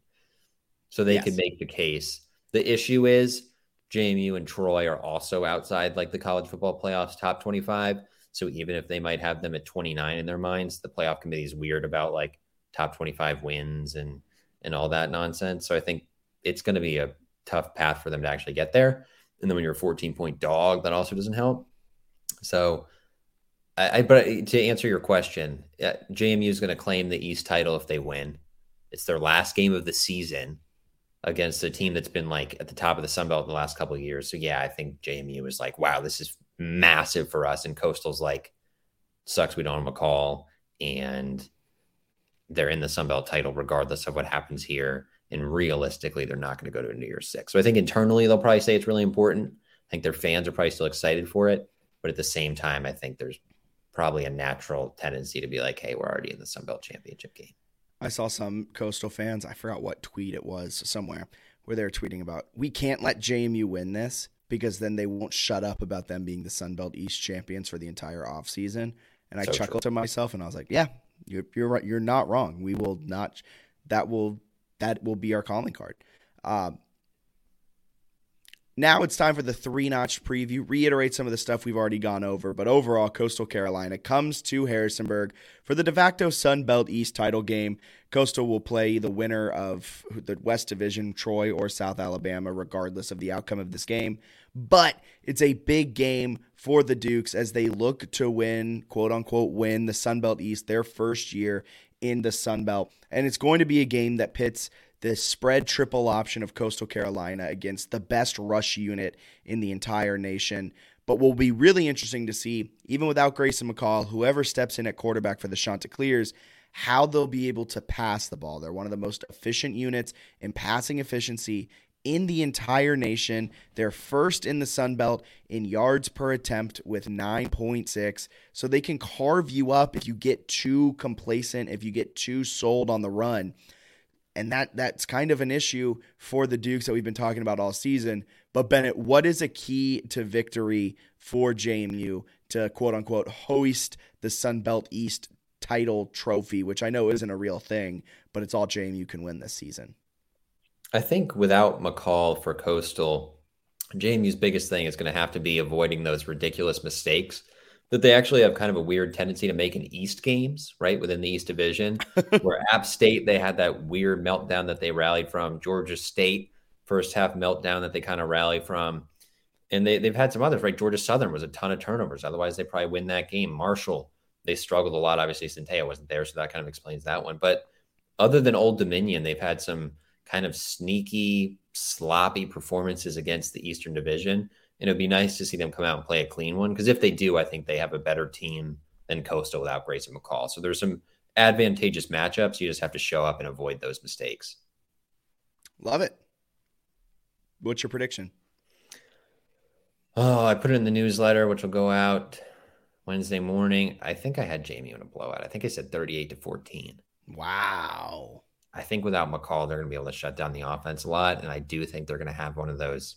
So they yes. could make the case. The issue is JMU and Troy are also outside like the college football playoffs top 25. So even if they might have them at 29 in their minds, the playoff committee is weird about like top 25 wins and and all that nonsense. So I think it's going to be a tough path for them to actually get there. And then when you're a 14 point dog, that also doesn't help. So I, I but to answer your question, JMU is going to claim the East title if they win. It's their last game of the season against a team that's been like at the top of the Sun Belt in the last couple of years. So yeah, I think JMU is like, wow, this is massive for us. And Coastal's like, sucks we don't have McCall. And they're in the Sun Belt title regardless of what happens here. And realistically, they're not going to go to a New Year's Six. So I think internally they'll probably say it's really important. I think their fans are probably still excited for it. But at the same time, I think there's probably a natural tendency to be like, hey, we're already in the Sun Belt championship game. I saw some coastal fans, I forgot what tweet it was somewhere, where they're tweeting about we can't let JMU win this because then they won't shut up about them being the Sun Belt East champions for the entire offseason. And I so chuckled true. to myself and I was like, yeah, you're you're right. You're not wrong. We will not that will that will be our calling card. Um, now it's time for the Three Notch'd preview. Reiterate some of the stuff we've already gone over, but overall, Coastal Carolina comes to Harrisonburg for the de facto Sun Belt East title game. Coastal will play the winner of the West Division, Troy or South Alabama, regardless of the outcome of this game. But it's a big game for the Dukes as they look to win, quote unquote, win the Sun Belt East their first year in the Sun Belt. And it's going to be a game that pits the spread triple option of Coastal Carolina against the best rush unit in the entire nation. But will be really interesting to see, even without Grayson McCall, whoever steps in at quarterback for the Chanticleers, how they'll be able to pass the ball. They're one of the most efficient units in passing efficiency in the entire nation. They're first in the Sun Belt in yards per attempt with 9.6. So they can carve you up if you get too complacent, if you get too sold on the run and that that's kind of an issue for the Dukes that we've been talking about all season. But Bennett, what is a key to victory for JMU to quote unquote hoist the Sun Belt East title trophy, which I know isn't a real thing, but it's all JMU can win this season. I think without McCall for Coastal, JMU's biggest thing is going to have to be avoiding those ridiculous mistakes that they actually have kind of a weird tendency to make in East games, right? Within the East Division, [LAUGHS] where App State, they had that weird meltdown that they rallied from. Georgia State, first half meltdown that they kind of rally from. And they, they've had some others, right? Georgia Southern was a ton of turnovers. Otherwise, they probably win that game. Marshall, they struggled a lot. Obviously, Centeio wasn't there, so that kind of explains that one. But other than Old Dominion, they've had some kind of sneaky, sloppy performances against the Eastern Division And it'd be nice to see them come out and play a clean one. Because if they do, I think they have a better team than Coastal without Grayson McCall. So there's some advantageous matchups. You just have to show up and avoid those mistakes. Love it. What's your prediction? Oh, I put it in the newsletter, which will go out Wednesday morning. I think I had JMU in a blowout. I think I said 38 to 14. Wow. I think without McCall, they're going to be able to shut down the offense a lot. And I do think they're going to have one of those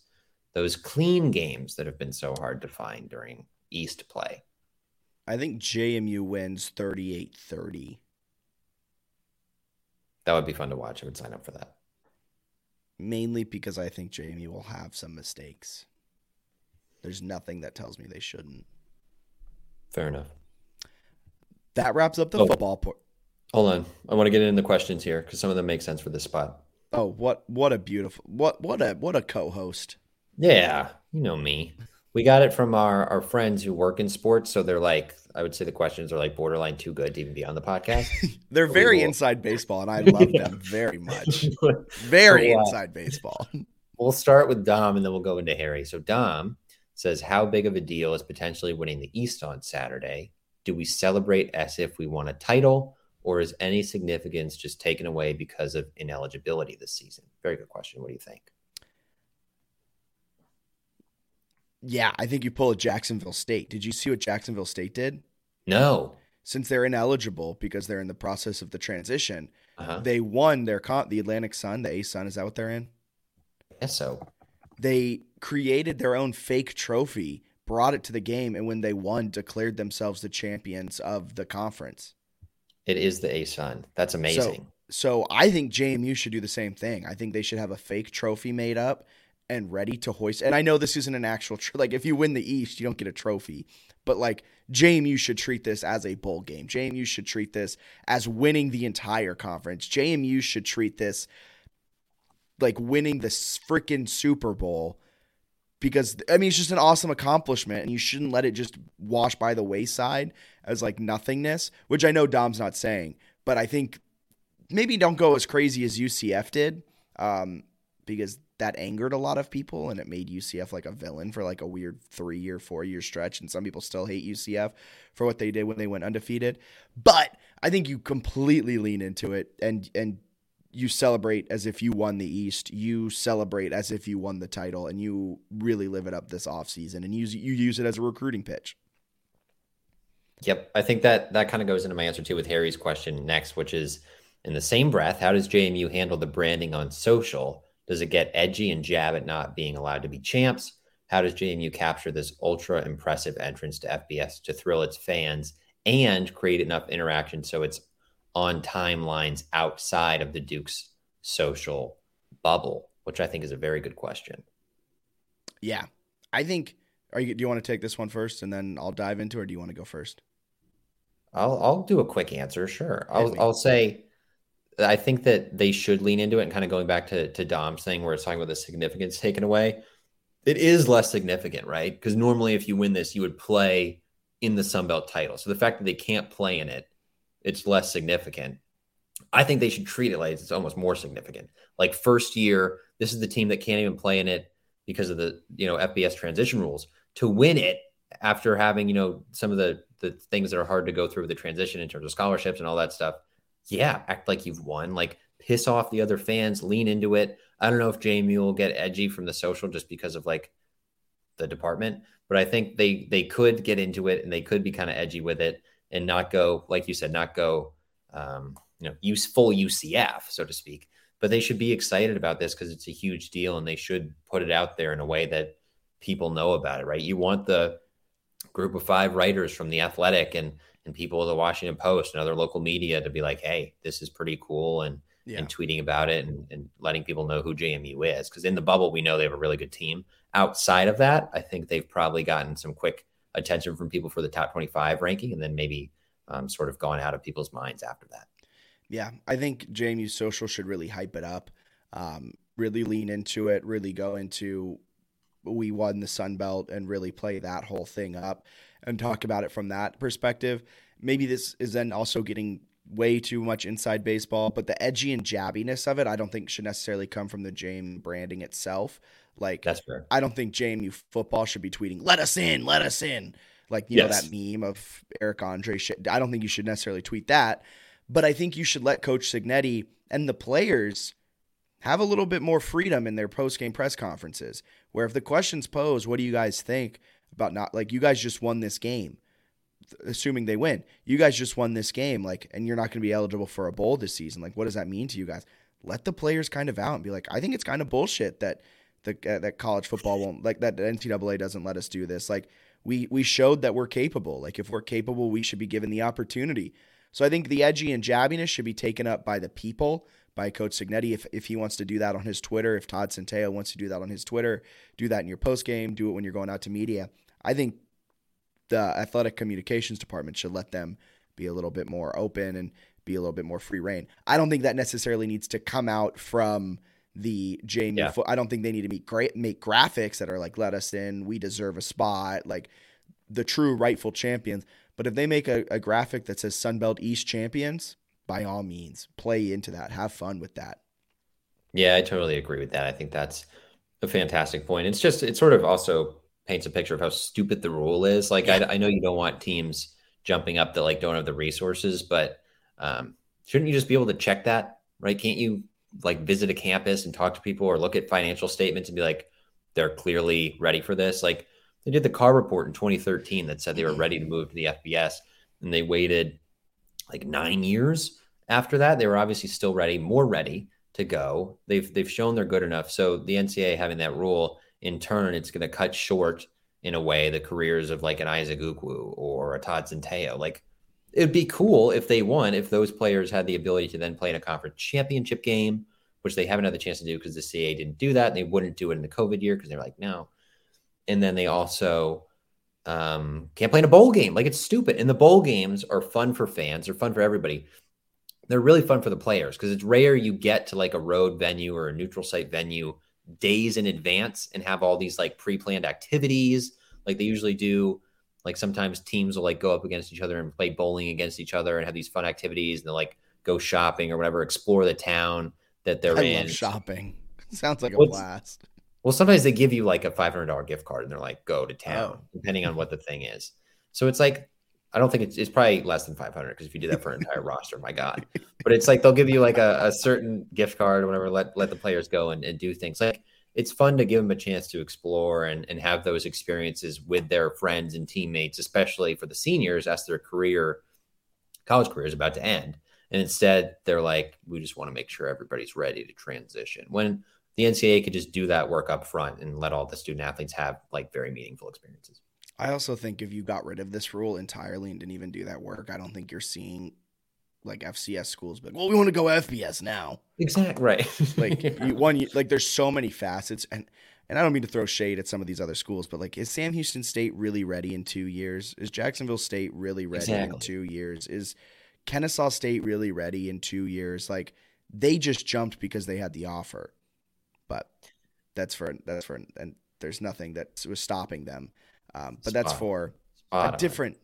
those clean games that have been so hard to find during East play. I think JMU wins 38 30. That would be fun to watch. I would sign up for that. Mainly because I think JMU will have some mistakes. There's nothing that tells me they shouldn't. Fair enough. That wraps up the oh, football part. Hold on. I want to get into the questions here because some of them make sense for this spot. Oh, what what a beautiful what what a what a co-host. Yeah, you know me. We got it from our our friends who work in sports, so they're like I would say the questions are like borderline too good to even be on the podcast. [LAUGHS] They're very inside baseball, and I love them [LAUGHS] very much. Very so, uh, inside baseball. We'll start with Dom, and then we'll go into Harry. So Dom says, "How big of a deal is potentially winning the East on Saturday? Do we celebrate as if we won a title, or is any significance just taken away because of ineligibility this season?" Very good question. What do you think? Yeah, I think you pull a Jacksonville State. Did you see what Jacksonville State did? No. Since they're ineligible because they're in the process of the transition, uh-huh. they won their con- the Atlantic Sun, the A Sun. Is that what they're in? Yes, so. They created their own fake trophy, brought it to the game, and when they won, declared themselves the champions of the conference. It is the A Sun. That's amazing. So, so I think JMU should do the same thing. I think they should have a fake trophy made up and ready to hoist. And I know this isn't an actual tr- like if you win the East, you don't get a trophy, but like JMU should treat this as a bowl game. JMU should treat this as winning the entire conference. JMU should treat this like winning the freaking Super Bowl because I mean it's just an awesome accomplishment and you shouldn't let it just wash by the wayside as like nothingness, which I know Dom's not saying, but I think maybe don't go as crazy as UCF did. Um, because that angered a lot of people and it made UCF like a villain for like a weird three year, four year stretch. And some people still hate UCF for what they did when they went undefeated. But I think you completely lean into it and and you celebrate as if you won the East. You celebrate as if you won the title and you really live it up this offseason and use you use it as a recruiting pitch. Yep. I think that that kind of goes into my answer too with Harry's question next, which is in the same breath, how does JMU handle the branding on social? Does it get edgy and jab at not being allowed to be champs? How does JMU capture this ultra impressive entrance to FBS to thrill its fans and create enough interaction so it's on timelines outside of the Duke's social bubble? Which I think is a very good question. Yeah, I think. Are you? Do you want to take this one first, and then I'll dive into, it, or do you want to go first? I'll I'll do a quick answer. Sure. I'll I'll say I think that they should lean into it and kind of going back to, to Dom's thing where it's talking about the significance taken away. It is less significant, right? Because normally if you win this, you would play in the Sun Belt title. So the fact that they can't play in it, it's less significant. I think they should treat it like it's almost more significant. Like first year, this is the team that can't even play in it because of the you know FBS transition rules. To win it after having you know some of the the things that are hard to go through with the transition in terms of scholarships and all that stuff, yeah, act like you've won. Like piss off the other fans, lean into it. I don't know if JMU will get edgy from the social just because of like the department, but I think they they could get into it and they could be kind of edgy with it and not go like you said, not go um, you know use full UCF so to speak. But they should be excited about this because it's a huge deal and they should put it out there in a way that people know about it. Right? You want the group of five writers from the Athletic and and people of the Washington Post and other local media to be like, hey, this is pretty cool and yeah. and tweeting about it and, and letting people know who JMU is. Because in the bubble, we know they have a really good team. Outside of that, I think they've probably gotten some quick attention from people for the top 25 ranking and then maybe um, sort of gone out of people's minds after that. Yeah, I think JMU social should really hype it up, um, really lean into it, really go into we won the Sun Belt and really play that whole thing up and talk about it from that perspective. Maybe this is then also getting way too much inside baseball, but the edgy and jabbiness of it, I don't think should necessarily come from the James branding itself. Like That's fair. I don't think JMU football should be tweeting, "Let us in, let us in." Like you know that meme of Eric Andre. Shit. I don't think you should necessarily tweet that, but I think you should let Coach Cignetti and the players have a little bit more freedom in their post game press conferences. Where if the questions posed, "What do you guys think about not like you guys just won this game?" Assuming they win, you guys just won this game, like, and you're not going to be eligible for a bowl this season. Like, what does that mean to you guys? Let the players kind of out and be like, I think it's kind of bullshit that the uh, that college football won't like that NCAA doesn't let us do this. Like we we showed that we're capable. Like if we're capable, we should be given the opportunity. So I think the edgy and jabbiness should be taken up by the people, by Coach Cignetti. If if he wants to do that on his Twitter, if Todd Centeio wants to do that on his Twitter, do that in your post game, do it when you're going out to media. I think the athletic communications department should let them be a little bit more open and be a little bit more free reign. I don't think that necessarily needs to come out from the JMU. Yeah. Fo- I don't think they need to make great make graphics that are like let us in, we deserve a spot, like the true rightful champions. But if they make a, a graphic that says Sunbelt East champions, by all means, play into that. Have fun with that. Yeah, I totally agree with that. I think that's a fantastic point. It's just it sort of also paints a picture of how stupid the rule is. Like I, I know you don't want teams jumping up that like don't have the resources, but um, shouldn't you just be able to check that? Right? Can't you like visit a campus and talk to people or look at financial statements and be like, they're clearly ready for this? Like they did the car report in 2013 that said they were ready to move to the FBS, and they waited like nine years after that. They were obviously still ready, more ready to go. They've they've shown they're good enough. So the NCAA having that rule in turn, it's going to cut short in a way the careers of like an Isaac Ukwu or a Todd Centeio. Like it'd be cool if they won, if those players had the ability to then play in a conference championship game, which they haven't had the chance to do because the CA didn't do that. And they wouldn't do it in the COVID year because they're like, no. And then they also um, can't play in a bowl game. Like it's stupid. And the bowl games are fun for fans, they're fun for everybody. They're really fun for the players because it's rare you get to like a road venue or a neutral site venue days in advance and have all these like pre-planned activities like they usually do like sometimes teams will like go up against each other and play bowling against each other and have these fun activities and they'll like go shopping or whatever explore the town that they're I in love shopping. [LAUGHS] Sounds like a blast. well sometimes they give you like a $500 gift card and they're like go to oh. town Oh. depending on what the thing is so it's like i don't think it's, it's probably less than 500 because if you do that for an entire [LAUGHS] roster my god. But it's like they'll give you like a, a certain gift card or whatever let let the players go and, and do things. Like it's fun to give them a chance to explore and, and have those experiences with their friends and teammates especially for the seniors as their career college career is about to end. And instead they're like we just want to make sure everybody's ready to transition. When the ncaa could just do that work up front and let all the student athletes have like very meaningful experiences I also think if you got rid of this rule entirely and didn't even do that work, I don't think you're seeing like FCS schools. But well, we want to go FBS now. exactly right [LAUGHS] Like you, one, you, like there's so many facets, and and I don't mean to throw shade at some of these other schools, but like is Sam Houston State really ready in two years? Is Jacksonville State really ready in two years? Is Kennesaw State really ready in two years? Like they just jumped because they had the offer, but that's for that's for and there's nothing that was stopping them. Um, but that's for Spot a on. different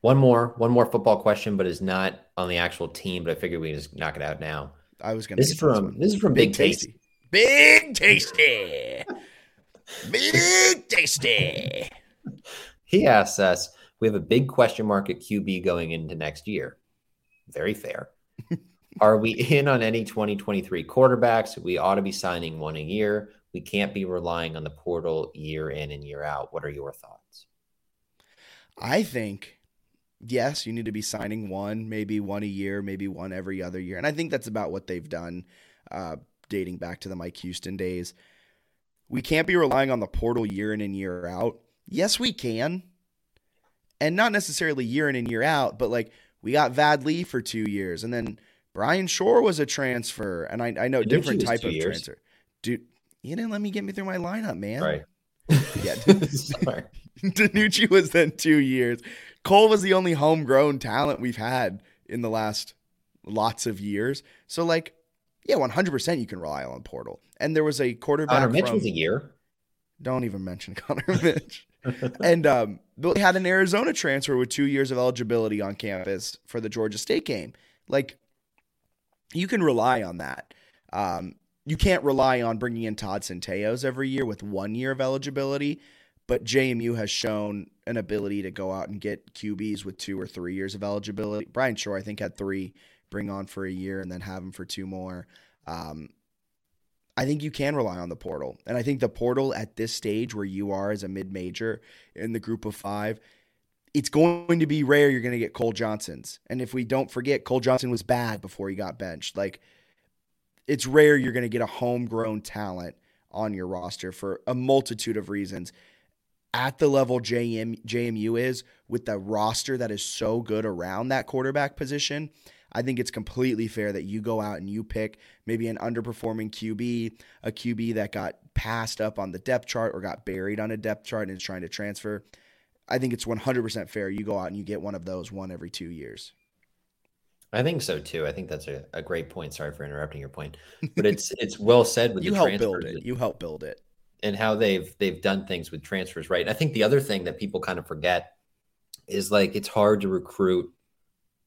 one more one more football question but is not on the actual team but i figured we can just knock it out now I was gonna. this is from one. this is from big, tasty Big tasty. Big tasty. [LAUGHS] He asks us, we have a big question mark at QB going into next year. Very fair. [LAUGHS] Are we in on any 2023 quarterbacks? We ought to be signing one a year. We can't be relying on the portal year in and year out. What are your thoughts? I think yes, you need to be signing one, maybe one a year, maybe one every other year, and I think that's about what they've done, uh, dating back to the Mike Houston days. We can't be relying on the portal year in and year out. Yes, we can, and not necessarily year in and year out, but like we got Vad Lee for two years, and then Bryan Schor was a transfer, and I, I know DiNucci different type of years. transfer. Dude, you didn't let me get me through my lineup, man. Right. [LAUGHS] Yeah. [LAUGHS] Sorry. DiNucci was then two years. Cole was the only homegrown talent we've had in the last lots of years. So, like, yeah, 100% you can rely on Portal. And there was a quarterback. Connor Mitch from- was a year. Don't even mention [LAUGHS] Connor Mitch. and um, they had an Arizona transfer with two years of eligibility on campus for the Georgia State game. Like, you can rely on that. Um, you can't rely on bringing in Todd Centeios every year with one year of eligibility, but JMU has shown an ability to go out and get QBs with two or three years of eligibility. Bryan Schor, I think, had three, bring on for a year and then have him for two more. Um, I think you can rely on the portal. And I think the portal at this stage where you are as a mid major in the group of five, it's going to be rare you're going to get Cole Johnsons. And if we don't forget, Cole Johnson was bad before he got benched. Like, it's rare you're going to get a homegrown talent on your roster for a multitude of reasons. At the level JM, JMU is, with the roster that is so good around that quarterback position, I think it's completely fair that you go out and you pick maybe an underperforming QB, a QB that got passed up on the depth chart or got buried on a depth chart and is trying to transfer. I think it's 100% fair. You go out and you get one of those one every two years. I think so too. I think that's a, a great point. Sorry for interrupting your point, [LAUGHS] but it's it's well said with you the help build it. You help build it, and how they've they've done things with transfers, right? And I think the other thing that people kind of forget is like it's hard to recruit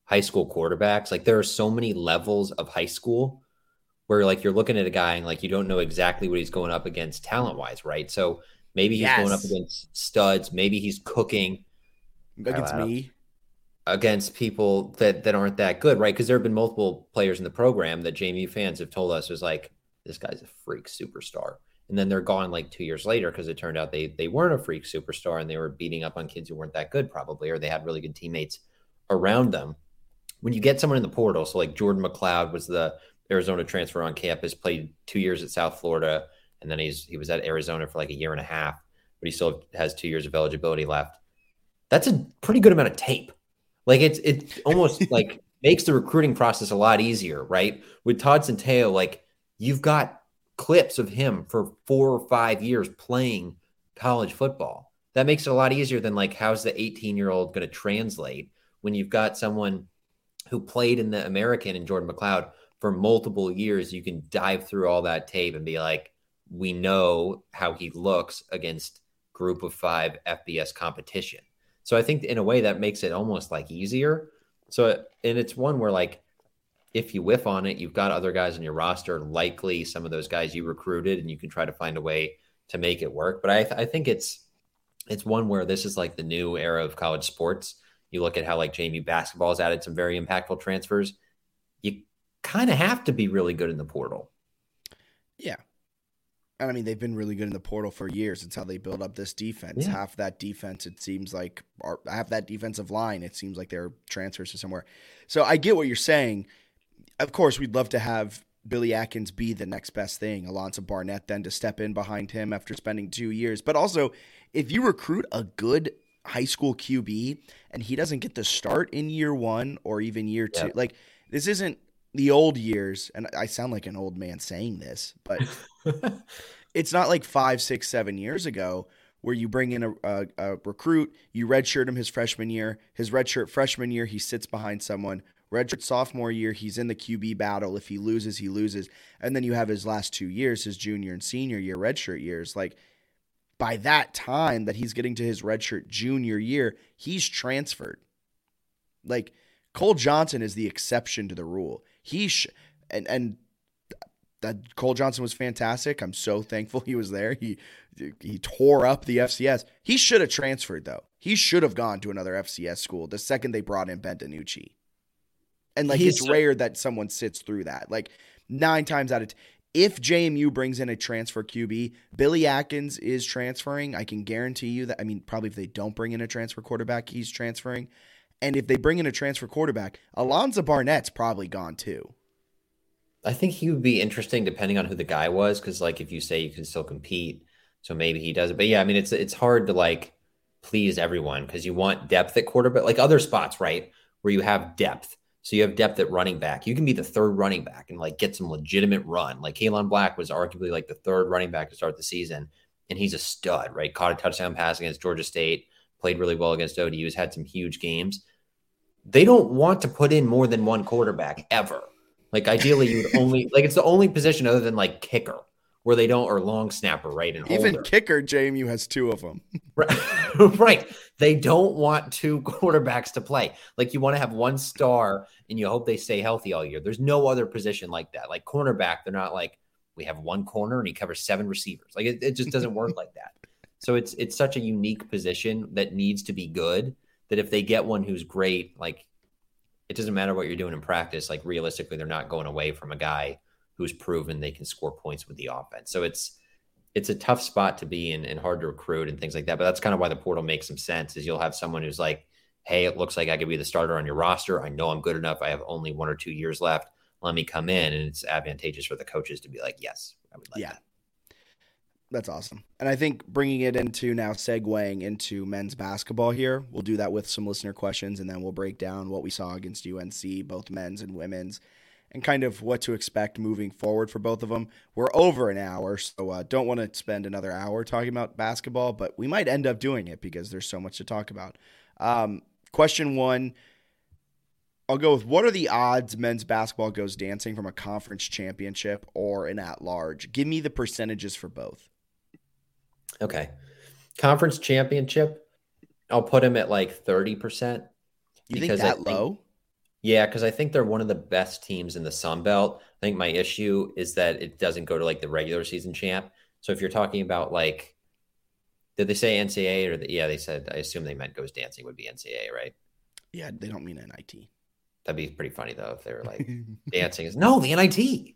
high school quarterbacks. Like there are so many levels of high school where like you're looking at a guy and like you don't know exactly what he's going up against talent wise, right? So maybe he's yes. going up against studs, maybe he's cooking against uh, me against people that that aren't that good, right? Because there have been multiple players in the program that JMU fans have told us was like this guy's a freak superstar. And then they're gone like two years later because it turned out they they weren't a freak superstar and they were beating up on kids who weren't that good probably or they had really good teammates around them when you get someone in the portal, so like Jordan McCloud was the Arizona transfer on campus, played two years at South Florida, and then he's he was at Arizona for like a year and a half, but he still has two years of eligibility left. That's a pretty good amount of tape. Like it's it [LAUGHS] almost like makes the recruiting process a lot easier, right? With Todd Centeio, like you've got clips of him for four or five years playing college football. That makes it a lot easier than like how's the 18 year old going to translate when you've got someone who played in the American and Jordan McCloud for multiple years, you can dive through all that tape and be like, we know how he looks against group of five FBS competition. So I think in a way that makes it almost like easier. So, and it's one where like, if you whiff on it, you've got other guys on your roster, likely some of those guys you recruited, and you can try to find a way to make it work. But I, th- I think it's, it's one where this is like the new era of college sports you look at how like JMU basketball has added some very impactful transfers. You kind of have to be really good in the portal. Yeah. And I mean, they've been really good in the portal for years. It's how they build up this defense. Yeah. Half that defense, it seems like, or half that defensive line, it seems like they're transfers to somewhere. So I get what you're saying. Of course, we'd love to have Billy Atkins be the next best thing. Alonzo Barnett then to step in behind him after spending two years. But also, if you recruit a good high school QB and he doesn't get the start in year one or even year two. Like this isn't the old years, and I sound like an old man saying this, but [LAUGHS] [LAUGHS] it's not like five, six, seven years ago where you bring in a, a, a recruit, you redshirt him his freshman year, his redshirt freshman year, he sits behind someone. Redshirt sophomore year, he's in the QB battle. If he loses, he loses. And then you have his last two years, his junior and senior year, redshirt years. Like by that time that he's getting to his redshirt junior year, he's transferred. Like Cole Johnson is the exception to the rule. He sh- and and that Cole Johnson was fantastic. I'm so thankful he was there. He he tore up the FCS. He should have transferred though. He should have gone to another FCS school the second they brought in Ben DiNucci. And like He's it's so- rare that someone sits through that. Like nine times out of t- if JMU brings in a transfer QB, Billy Atkins is transferring. I can guarantee you that. I mean, probably if they don't bring in a transfer quarterback, he's transferring. And if they bring in a transfer quarterback, Alonzo Barnett's probably gone too. I think he would be interesting depending on who the guy was, because like if you say you can still compete, so maybe he does it. But yeah, I mean it's it's hard to like please everyone because you want depth at quarterback, like other spots, right, where you have depth. So you have depth at running back. You can be the third running back and like get some legitimate run. Like Kaelon Black was arguably like the third running back to start the season, and he's a stud, right? Caught a touchdown pass against Georgia State, played really well against ODU's, had some huge games. They don't want to put in more than one quarterback ever. Like ideally, you would only like it's the only position other than like kicker where they don't or long snapper, right? And even holder. kicker, JMU has two of them. [LAUGHS] [LAUGHS] right. They don't want two [LAUGHS] quarterbacks to play. Like you want to have one star and you hope they stay healthy all year. There's no other position like that. Like cornerback, they're not like, We have one corner and he covers seven receivers. Like it, it just doesn't work like that. So it's it's such a unique position that needs to be good that if they get one who's great, like it doesn't matter what you're doing in practice. Like realistically, they're not going away from a guy who's proven they can score points with the offense. So it's it's a tough spot to be in and hard to recruit and things like that. But that's kind of why the portal makes some sense. Is you'll have someone who's like, hey, it looks like I could be the starter on your roster. I know I'm good enough. I have only one or two years left. Let me come in, and it's advantageous for the coaches to be like, yes, I would like Yeah. that. That's awesome. And I think bringing it into now segueing into men's basketball here, we'll do that with some listener questions and then we'll break down what we saw against UNC, both men's and women's, and kind of what to expect moving forward for both of them. We're over an hour, so uh, don't want to spend another hour talking about basketball, but we might end up doing it because there's so much to talk about. Um, question one I'll go with what are the odds men's basketball goes dancing from a conference championship or an at large? Give me the percentages for both. Okay. Conference championship, I'll put him at like 30%. You think Because I that think- low? Yeah, because I think they're one of the best teams in the Sun Belt. I think my issue is that it doesn't go to like the regular season champ. So if you're talking about like, did they say NCAA or the, yeah, they said, I assume they meant goes dancing would be NCAA, right? Yeah, they don't mean NIT. That'd be pretty funny though if they were like [LAUGHS] dancing is no the NIT.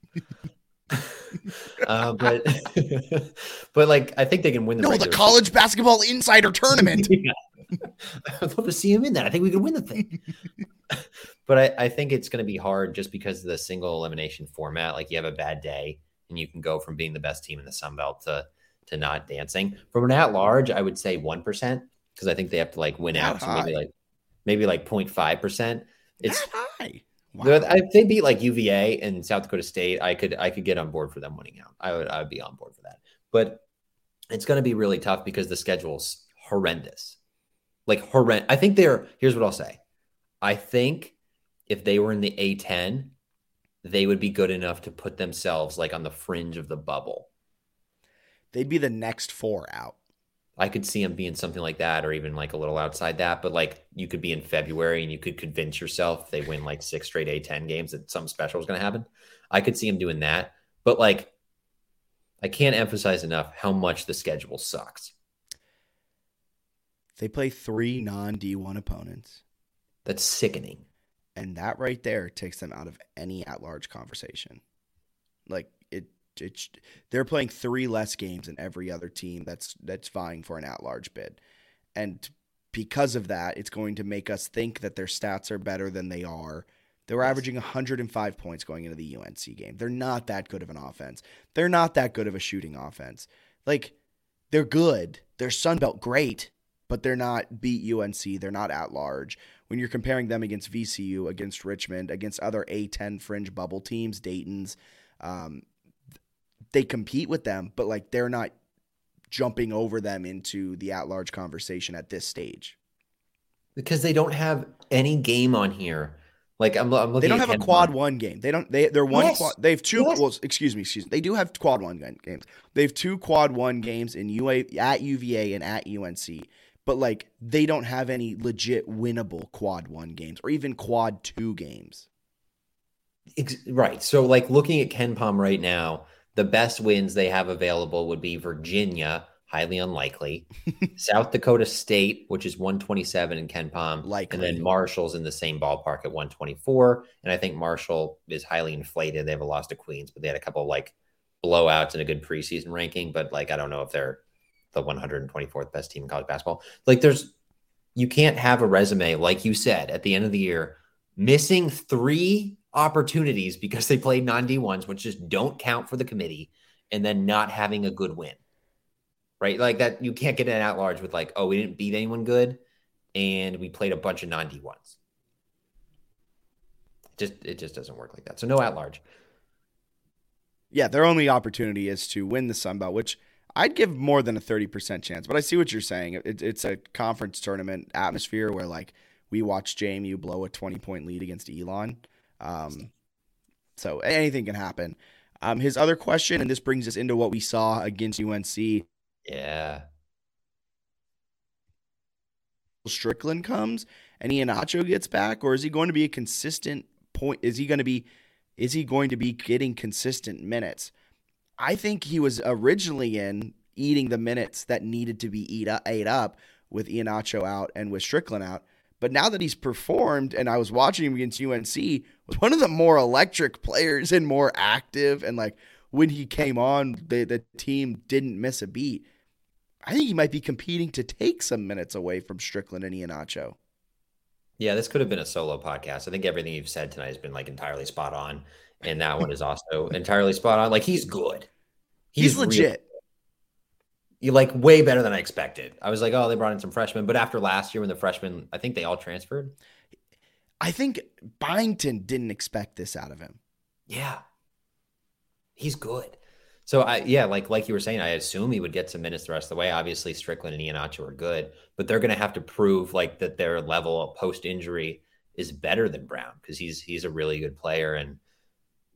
Uh, but [LAUGHS] but like I think they can win the no, the college basketball insider tournament. [LAUGHS] Yeah. I'd love to see him in that. I think we could win the thing. [LAUGHS] but I, I think it's going to be hard just because of the single elimination format. Like you have a bad day and you can go from being the best team in the Sun Belt to to not dancing. From an at large, I would say one percent because I think they have to like win That out. So maybe like maybe like 0.5 percent. It's that high. Wow. if they beat like UVA and South Dakota State, I could I could get on board for them winning out. I would I would be on board for that. But it's going to be really tough because the schedule's horrendous. Like horrendous. I think they're here's what I'll say. I think if they were in the A10, they would be good enough to put themselves like on the fringe of the bubble. They'd be the next four out. I could see them being something like that, or even like a little outside that. But like you could be in February and you could convince yourself they win like six straight A10 games that something special is going to happen. I could see them doing that. But like, I can't emphasize enough how much the schedule sucks. They play three non D1 opponents, That's sickening. and that right there takes them out of any at large conversation. Like it's they're playing three less games than every other team that's that's vying for an at large bid, and because of that, it's going to make us think that their stats are better than they are. They were averaging 105 points going into the UNC game. They're not that good of an offense. They're not that good of a shooting offense. Like they're good. They're Sunbelt great, but they're not beat UNC. They're not at large. When you're comparing them against VCU, against Richmond, against other A10 fringe bubble teams, Dayton's, um, they compete with them, but like they're not jumping over them into the at large conversation at this stage. Because they don't have any game on here. Like I'm, I'm looking They don't have a quad one game. They don't. They they're one. Yes. Quad, they have two. Yes. Well, excuse me. Excuse me. They do have quad one games. They have two quad one games in UA at UVA and at UNC. But like they don't have any legit winnable quad one games or even quad two games. Ex- Right. So, like looking at KenPom right now, the best wins they have available would be Virginia, highly unlikely, [LAUGHS] South Dakota State, which is 127 in KenPom, Likely. and then Marshall's in the same ballpark at 124. And I think Marshall is highly inflated. They have a loss to Queens, but they had a couple of like blowouts and a good preseason ranking. But like, I don't know if they're the 124th best team in college basketball. Like, there's you can't have a resume like you said at the end of the year missing three opportunities because they played non D1s, which just don't count for the committee, and then not having a good win. Right? Like that, you can't get an at large with, like, oh, we didn't beat anyone good and we played a bunch of non D1s. Just it just doesn't work like that. So no at large. Yeah, their only opportunity is to win the Sun Belt, which I'd give more than a 30% chance. But I see what you're saying. It, it's a conference tournament atmosphere where, like, we watched JMU blow a 20 point lead against Elon. Um, so anything can happen. Um, his other question, and this brings us into what we saw against UNC Yeah. Strickland comes and Iheanacho gets back, or is he going to be a consistent point? Is he going to be is he going to be getting consistent minutes? I think he was originally in eating the minutes that needed to be eat up, ate up with Iheanacho out and with Strickland out. But now that he's performed, and I was watching him against UNC, was one of the more electric players and more active. And like when he came on, the, the team didn't miss a beat. I think he might be competing to take some minutes away from Strickland and Iheanacho. Yeah, this could have been a solo podcast. I think everything you've said tonight has been like entirely spot on. And that one is also [LAUGHS] entirely spot on. Like he's good. He's, he's legit. You like way better than I expected. I was like, oh, they brought in some freshmen, but after last year when the freshmen, I think they all transferred. I think Byington didn't expect this out of him. Yeah, he's good. So I yeah, like like you were saying, I assume he would get some minutes the rest of the way. Obviously, Strickland and Iheanacho are good, but they're going to have to prove like that their level post injury is better than Brown because he's he's a really good player. And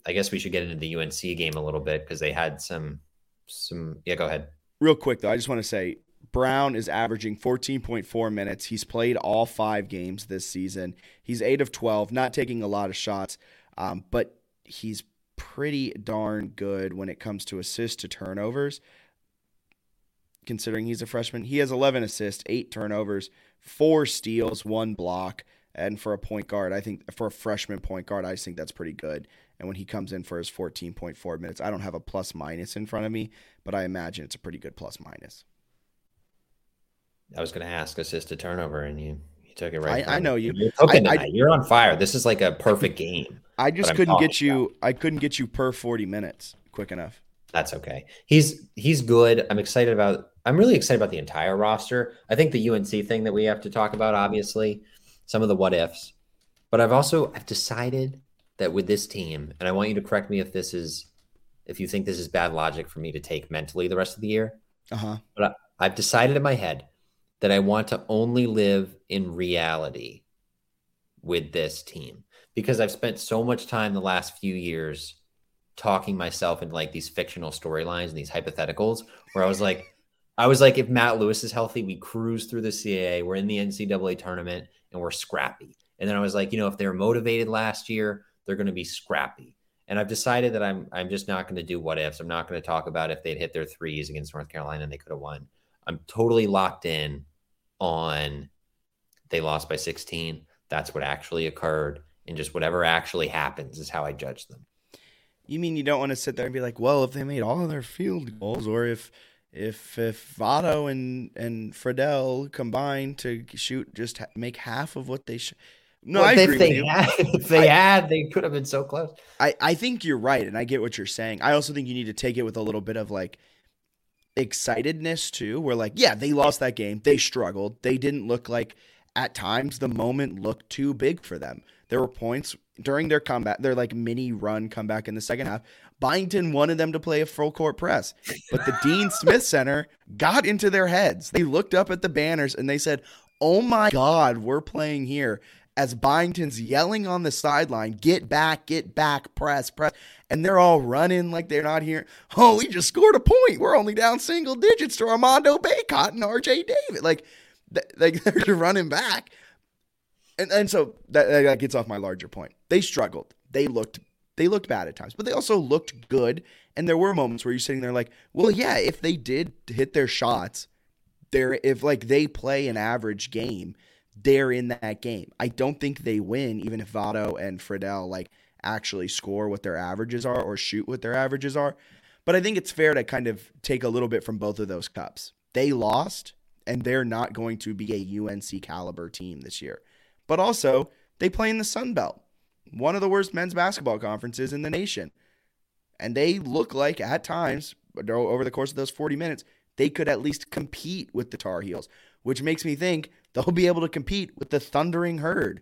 I guess we should get into the UNC game a little bit because they had some some. Yeah, go ahead. Real quick though, I just want to say Brown is averaging 14.4 minutes. He's played all five games this season. He's eight of 12, not taking a lot of shots, um, but he's pretty darn good when it comes to assists to turnovers. Considering he's a freshman, he has 11 assists, eight turnovers, four steals, one block. And for a point guard, I think for a freshman point guard, I think that's pretty good. And when he comes in for his 14.4 minutes, I don't have a plus minus in front of me, but I imagine it's a pretty good plus minus. I was going to ask assist to turnover, and you you took it right. I, I know you. You're, I, I, You're on fire. This is like a perfect game. I just couldn't get you. About. I couldn't get you per 40 minutes quick enough. That's okay. He's he's good. I'm excited about. I'm really excited about the entire roster. I think the UNC thing that we have to talk about, obviously, some of the what ifs, but I've also I've decided that with this team, and I want you to correct me if this is, if you think this is bad logic for me to take mentally the rest of the year. Uh huh. But I, I've decided in my head that I want to only live in reality with this team because I've spent so much time the last few years talking myself into like these fictional storylines and these hypotheticals where I was like, I was like, if Matt Lewis is healthy, we cruise through the CAA, we're in the NCAA tournament, and we're scrappy. And then I was like, you know, if they're motivated last year, they're going to be scrappy. And I've decided that I'm I'm just not going to do what ifs. I'm not going to talk about if they'd hit their threes against North Carolina and they could have won. I'm totally locked in on they lost by 16. That's what actually occurred. And just whatever actually happens is how I judge them. You mean you don't want to sit there and be like, well, if they made all of their field goals, or if if if Vado and and Freidel combined to shoot just make half of what they should. No, well, I if they had, [LAUGHS] if they I, had, they could have been so close. I I think you're right, and I get what you're saying. I also think you need to take it with a little bit of like excitedness too. Where like, yeah, they lost that game, they struggled, they didn't look like at times the moment looked too big for them. There were points during their comeback, their like mini run comeback in the second half. Byington wanted them to play a full court press, but the Dean Smith Center got into their heads. They looked up at the banners and they said, Oh my God, we're playing here. As Byington's yelling on the sideline, get back, get back, press, press. And they're all running like they're not here. Oh, we just scored a point. We're only down single digits to Armando Bacot and RJ Davis. Like, like [LAUGHS] they're running back. And and so that, that gets off my larger point. They struggled. They looked they looked bad at times, but they also looked good. And there were moments where you're sitting there like, well, yeah, if they did hit their shots, they're if like they play an average game, they're in that game. I don't think they win, even if Vado and Freidel like actually score what their averages are or shoot what their averages are. But I think it's fair to kind of take a little bit from both of those cups. They lost, and they're not going to be a UNC caliber team this year. But also, they play in the Sun Belt, one of the worst men's basketball conferences in the nation. And they look like at times, over the course of those 40 minutes, they could at least compete with the Tar Heels, which makes me think they'll be able to compete with the Thundering Herd.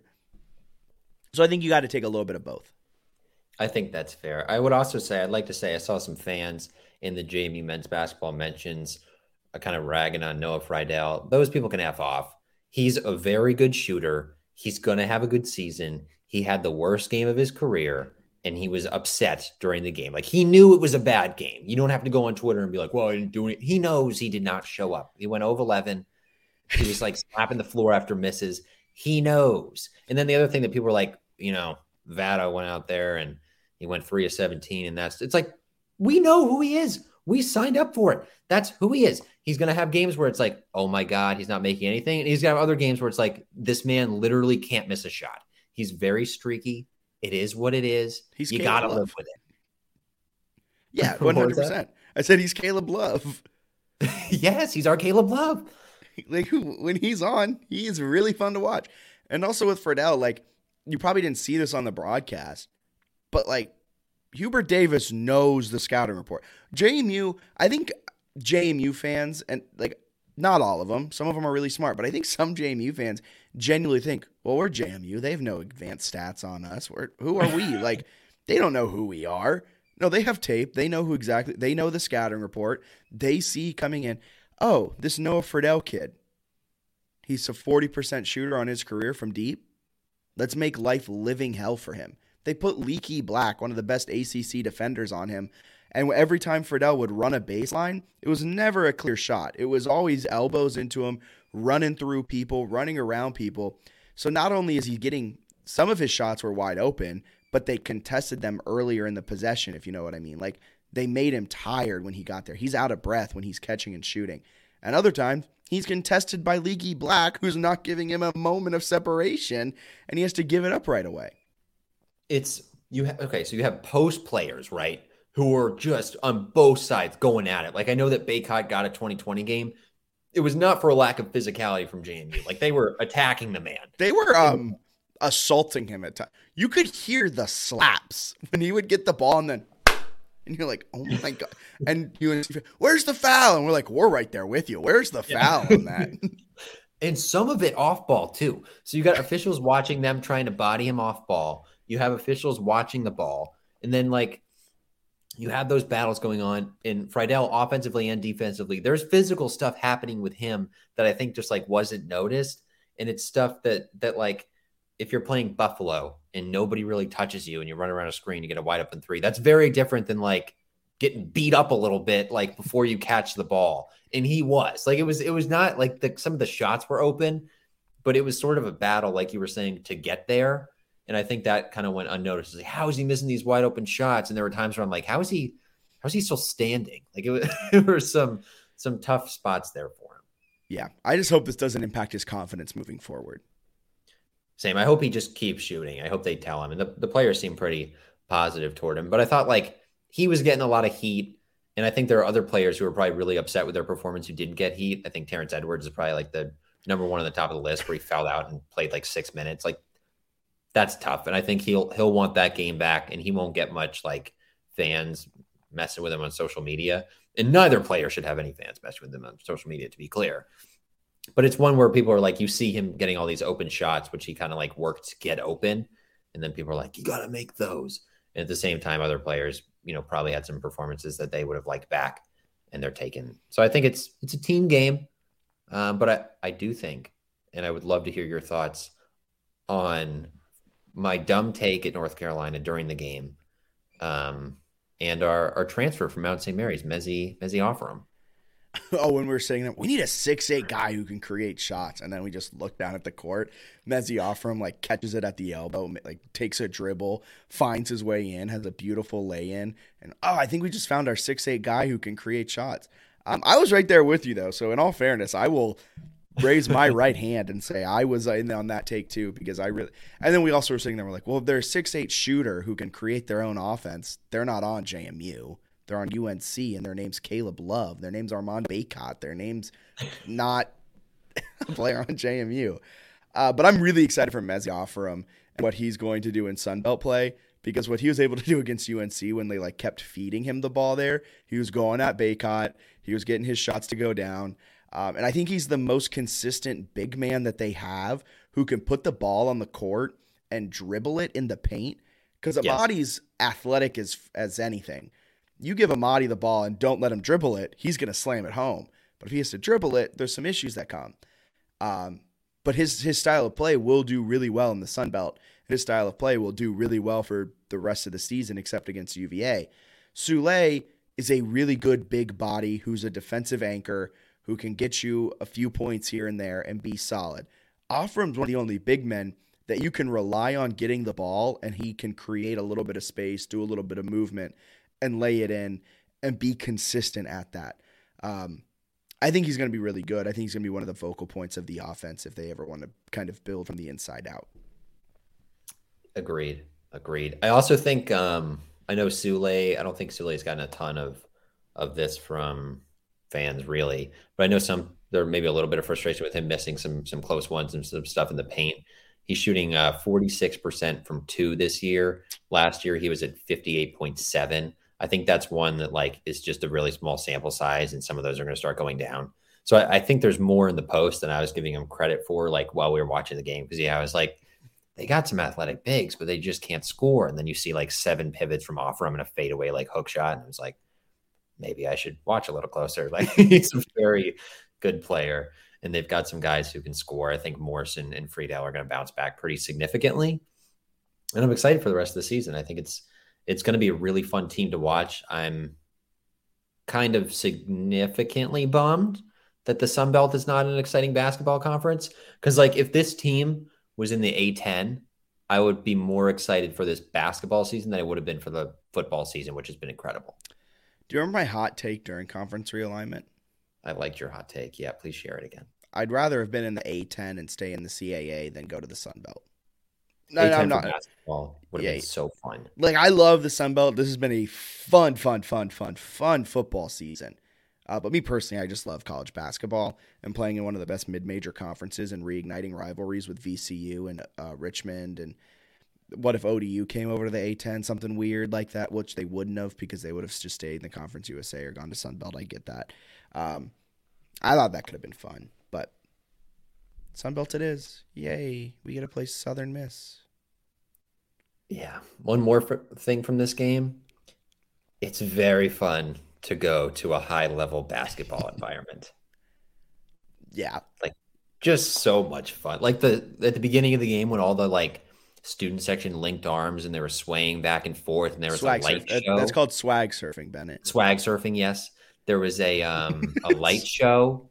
So I think you got to take a little bit of both. I think that's fair. I would also say, I'd like to say, I saw some fans in the JMU men's basketball mentions uh, kind of ragging on Noah Freidel. Those people can F off. He's a very good shooter. He's going to have a good season. He had the worst game of his career and he was upset during the game. Like he knew it was a bad game. You don't have to go on Twitter and be like, well, I didn't do it. He knows he did not show up. He went oh over 11. He was like slapping the floor after misses. He knows. And then the other thing that people were like, you know, Vado went out there and he went three of 17. And that's, it's like, We know who he is. We signed up for it. That's who he is. He's going to have games where it's like, oh my God, he's not making anything. And he's going to have other games where it's like, this man literally can't miss a shot. He's very streaky. It is what it is. He's you got to live with it. Yeah, [LAUGHS] 100%. I said he's Caleb Love. [LAUGHS] yes, he's our Caleb Love. [LAUGHS] Like when he's on, he is really fun to watch. And also with Freidel, like you probably didn't see this on the broadcast, but like Hubert Davis knows the scouting report. JMU, I think JMU fans and like not all of them, some of them are really smart, but I think some JMU fans genuinely think, well, we're JMU. They have no advanced stats on us. We're, who are we? [LAUGHS] like they don't know who we are. No, they have tape. They know who exactly. They know the scouting report. They see coming in. Oh, this Noah Freidel kid. He's a forty percent shooter on his career from deep. Let's make life living hell for him. They put Leaky Black, one of the best ACC defenders, on him. And every time Freidel would run a baseline, it was never a clear shot. It was always elbows into him, running through people, running around people. So not only is he getting some of his shots were wide open, but they contested them earlier in the possession, if you know what I mean. Like they made him tired when he got there. He's out of breath when he's catching and shooting. And other times, he's contested by Leaky Black, who's not giving him a moment of separation, and he has to give it up right away. It's you have okay, so you have post players, right? Who are just on both sides going at it. Like I know that Bacot got a 2020 game. It was not for a lack of physicality from JMU. Like they were attacking the man. They were um assaulting him at times. You could hear the slaps when he would get the ball and then, and you're like, oh my god! And you, where's the foul? And we're like, we're right there with you. Where's the foul yeah. on that? [LAUGHS] and some of it off ball too. So you got officials watching them trying to body him off ball. You have officials watching the ball, and then like you have those battles going on in Freidel offensively and defensively. There's physical stuff happening with him that I think just like wasn't noticed, and it's stuff that that like if you're playing Buffalo and nobody really touches you and you run around a screen, you get a wide open three. That's very different than like getting beat up a little bit like before you catch the ball. And he was like it was it was not like the some of the shots were open, but it was sort of a battle, like you were saying, to get there. And I think that kind of went unnoticed. Like, how is he missing these wide open shots? And there were times where I'm like, how is he how is he still standing? Like it was [LAUGHS] there were some some tough spots there for him. Yeah. I just hope this doesn't impact his confidence moving forward. Same. I hope he just keeps shooting. I hope they tell him. And the, the players seem pretty positive toward him. But I thought like he was getting a lot of heat. And I think there are other players who are probably really upset with their performance who didn't get heat. I think Terrence Edwards is probably like the number one on the top of the list where he fouled out and played like six minutes. Like that's tough. And I think he'll he'll want that game back and he won't get much like fans messing with him on social media. And neither player should have any fans messing with them on social media, to be clear but it's one where people are like, you see him getting all these open shots, which he kind of like worked to get open. And then people are like, you got to make those. And at the same time, other players, you know, probably had some performances that they would have liked back and they're taken. So I think it's, it's a team game. Um, but I, I do think, and I would love to hear your thoughts on my dumb take at North Carolina during the game. Um, and our, our transfer from Mount St. Mary's, Mezie Mezie Offurum. [LAUGHS] oh, when we were saying that we need a six eight guy who can create shots, and then we just look down at the court. Mezie Offurum like catches it at the elbow, like takes a dribble, finds his way in, has a beautiful lay in, and oh, I think we just found our six eight guy who can create shots. Um, I was right there with you though, so in all fairness, I will raise my [LAUGHS] right hand and say I was in on that take too because I really. And then we also were sitting there, we're like, well, if there's a six eight shooter who can create their own offense, they're not on JMU. They're on UNC, and their name's Caleb Love. Their name's Armand Bacot. Their name's not [LAUGHS] a player on JMU. Uh, but I'm really excited for Mezie Offurum and what he's going to do in Sunbelt play because what he was able to do against UNC when they like kept feeding him the ball there, he was going at Bacot. He was getting his shots to go down. Um, and I think he's the most consistent big man that they have who can put the ball on the court and dribble it in the paint because Amadi's yes. athletic as as anything. You give Amadi the ball and don't let him dribble it, he's going to slam it home. But if he has to dribble it, there's some issues that come. Um, but his his style of play will do really well in the Sun Belt. His style of play will do really well for the rest of the season, except against UVA. Sule is a really good big body who's a defensive anchor who can get you a few points here and there and be solid. Offurum's one of the only big men that you can rely on getting the ball and he can create a little bit of space, do a little bit of movement, and lay it in and be consistent at that. Um, I think he's going to be really good. I think he's going to be one of the focal points of the offense if they ever want to kind of build from the inside out. Agreed. Agreed. I also think um, I know Sule. I don't think Sule's gotten a ton of of this from fans really, but I know some there may be a little bit of frustration with him missing some some close ones and some stuff in the paint. He's shooting uh, 46% from two this year. Last year he was at 58.7. I think that's one that like is just a really small sample size, and some of those are going to start going down. So I, I, think there's more in the post than I was giving him credit for, like while we were watching the game. Because yeah, I was like, they got some athletic bigs, but they just can't score. And then you see like seven pivots from Offurum and a fadeaway like hook shot, and it's like maybe I should watch a little closer. [LAUGHS] Like he's a very good player, and they've got some guys who can score. I think Morrison and Freidel are going to bounce back pretty significantly, and I'm excited for the rest of the season. I think it's it's going to be a really fun team to watch. I'm kind of significantly bummed that the Sun Belt is not an exciting basketball conference because like if this team was in the A10, I would be more excited for this basketball season than I would have been for the football season, which has been incredible. Do you remember my hot take during conference realignment? I liked your hot take. Yeah, please share it again. I'd rather have been in the A10 and stay in the CAA than go to the Sun Belt. No, no I'm not. Basketball would have yeah, been so fun. Like I love the Sun Belt. This has been a fun, fun, fun, fun, fun football season. Uh, but me personally, I just love college basketball and playing in one of the best mid-major conferences and reigniting rivalries with VCU and uh, Richmond. And what if ODU came over to the A10, something weird like that, which they wouldn't have because they would have just stayed in the Conference USA or gone to Sun Belt. I get that. Um, I thought that could have been fun, but Sun Belt it is. Yay! We get to play Southern Miss. Yeah. One more thing from this game. It's very fun to go to a high level basketball [LAUGHS] environment. Yeah. Like just so much fun. Like the at the beginning of the game when all the like student section linked arms and they were swaying back and forth and there was swag a light surf. show. That's called swag surfing, Bennett. Swag surfing, yes. There was a um a [LAUGHS] light show.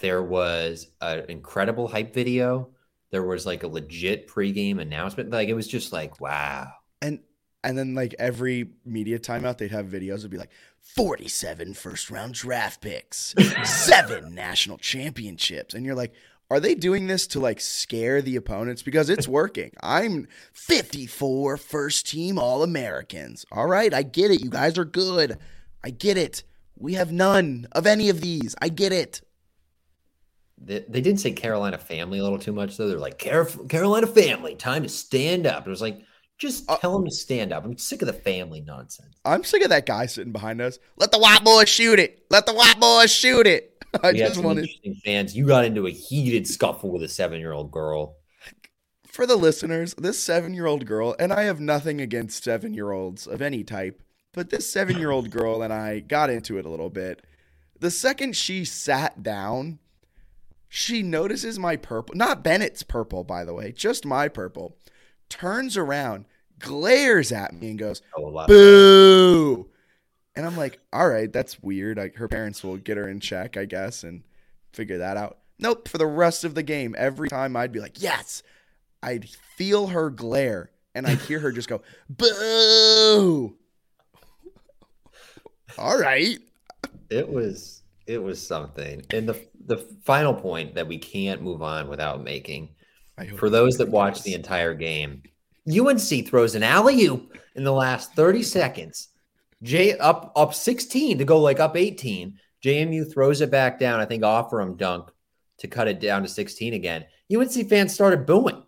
There was an incredible hype video. There was like a legit pregame announcement. Like it was just like wow. And and then like every media timeout, they'd have videos. It'd be like 47 first round draft picks, [LAUGHS] seven national championships, and you're like, are they doing this to like scare the opponents? Because it's working. I'm 54 first team All Americans. All right, I get it. You guys are good. I get it. We have none of any of these. I get it. They, they did say Carolina family a little too much, though. They're like, Carolina family, time to stand up. It was like, just uh, tell uh, him to stand up. I'm sick of the family nonsense. I'm sick of that guy sitting behind us. Let the white boys shoot it. Let the white boys shoot it. [LAUGHS] I we just wanted fans. You got into a heated scuffle with a seven year old girl. For the listeners, this seven year old girl, and I have nothing against seven year olds of any type, but this seven year old girl and I got into it a little bit. The second she sat down, she notices my purple, not Bennett's purple, by the way, just my purple turns around, glares at me, and goes, oh, "Boo!" And I'm like, "All right, that's weird. Like her parents will get her in check, I guess, and figure that out." Nope. For the rest of the game, every time I'd be like, "Yes," I'd feel her glare, and I'd hear her just go, [LAUGHS] "Boo!" All right. It was it was something. And the the final point that we can't move on without making for those that watched the entire game, UNC throws an alley oop in the last 30 seconds. J up up 16 to go like up 18. JMU throws it back down. I think Offurum dunk to cut it down to 16 again. UNC fans started booing.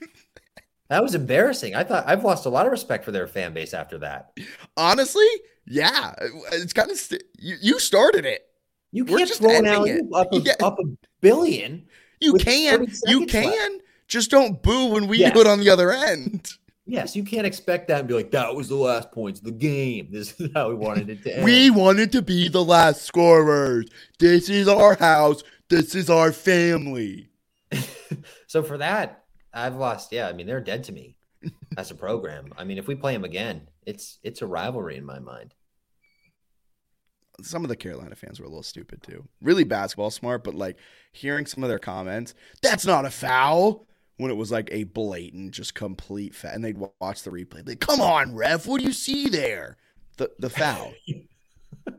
[LAUGHS] that was embarrassing. I thought I've lost a lot of respect for their fan base after that. Honestly, yeah, uh, uh, it's kind of st- you, you started it. You can't throw alley up, a, yeah. up a billion you can. You can. Left. Just don't boo when we yes. do it on the other end. Yes, you can't expect that and be like, that was the last points of the game. This is how we wanted it to [LAUGHS] end. we wanted to be the last scorers. This is our house. This is our family. [LAUGHS] so for that, I've lost. Yeah, I mean, they're dead to me as a program. I mean, if we play them again, it's it's a rivalry in my mind some of the Carolina fans were a little stupid too. Really basketball smart, but like hearing some of their comments, that's not a foul. When it was like a blatant, just complete foul, and they'd watch the replay. Like, come on, ref, what do you see there? the the foul. [LAUGHS]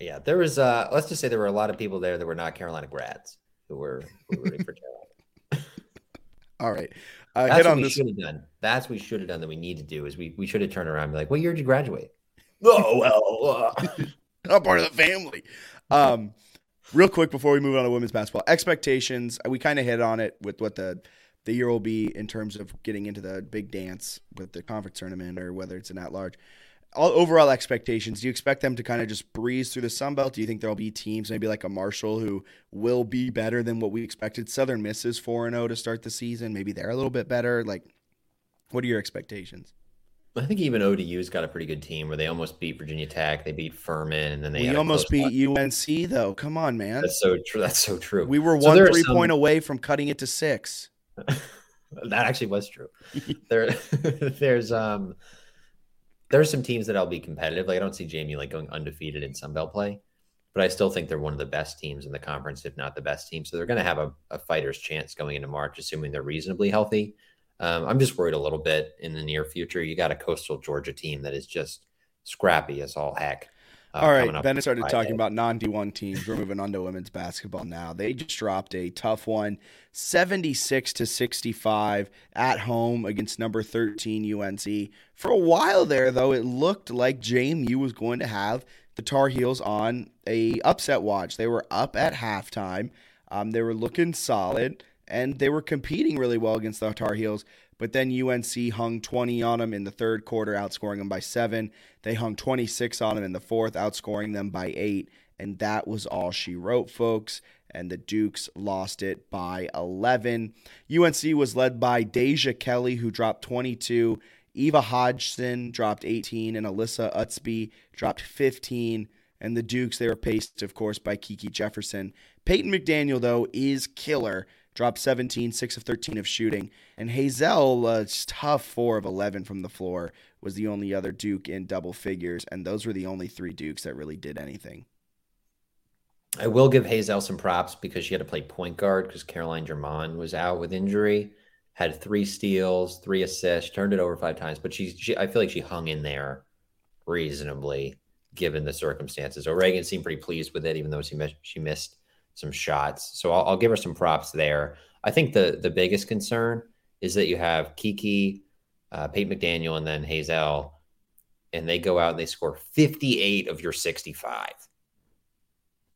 yeah, there was. Uh, let's just say there were a lot of people there that were not Carolina grads who were, who were rooting for [LAUGHS] Carolina. All right, uh, That's what on we this. should have done. That's what we should have done. That we need to do is we we should have turned around and be like, "What year did you graduate?" [LAUGHS] Oh well, uh, [LAUGHS] not part of the family. Um, real quick before we move on to women's basketball expectations, we kind of hit on it with what the the year will be in terms of getting into the big dance with the conference tournament or whether it's an at large. All overall expectations. Do you expect them to kind of just breeze through the Sun Belt? Do you think there'll be teams, maybe like a Marshall, who will be better than what we expected? Southern Miss is four and zero to start the season. Maybe they're a little bit better. Like, what are your expectations? I think even ODU's got a pretty good team where they almost beat Virginia Tech, they beat Furman, and then they We almost beat. UNC though. Come on, man. That's so true. That's so true. We were So one three some- point away from cutting it to six. [LAUGHS] that actually was true. [LAUGHS] there, [LAUGHS] there's um, there's some teams that I'll be competitive. Like I don't see JMU like going undefeated in Sun Belt play, but I still think they're one of the best teams in the conference, if not the best team. So they're going to have a, a fighter's chance going into March, assuming they're reasonably healthy. Um, I'm just worried a little bit in the near future. You got a coastal Georgia team that is just scrappy as all heck. Uh, All right, Bennett started Friday. talking about non D1 teams. We're moving on to women's basketball now. They just dropped a tough one, 76 to 65 at home against number 13 UNC. For a while there, though, it looked like JMU was going to have the Tar Heels on a upset watch. They were up at halftime. Um, they were looking solid, and they were competing really well against the Tar Heels. But then UNC hung 20 on them in the third quarter, outscoring them by seven. They hung 26 on them in the fourth, outscoring them by eight. And that was all she wrote, folks. And the Dukes lost it by 11. UNC was led by Deja Kelly, who dropped 22. Eva Hodgson dropped 18, and Alyssa Ustby dropped 15. And the Dukes, they were paced, of course, by Kiki Jefferson. Peyton McDaniel, though, is killer. Dropped 17, 6 of 13 of shooting. And Hazel, uh, tough 4 of 11 from the floor, was the only other Duke in double figures. And those were the only three Dukes that really did anything. I will give Hazel some props because she had to play point guard because Caroline Germond was out with injury. Had three steals, three assists, turned it over five times, but she, she I feel like she hung in there reasonably given the circumstances. O'Regan seemed pretty pleased with it, even though she missed, she missed some shots. So I'll, I'll give her some props there. I think the the biggest concern is that you have Kiki, uh, Peyton McDaniel, and then Hazel, and they go out and they score 58 of your 65.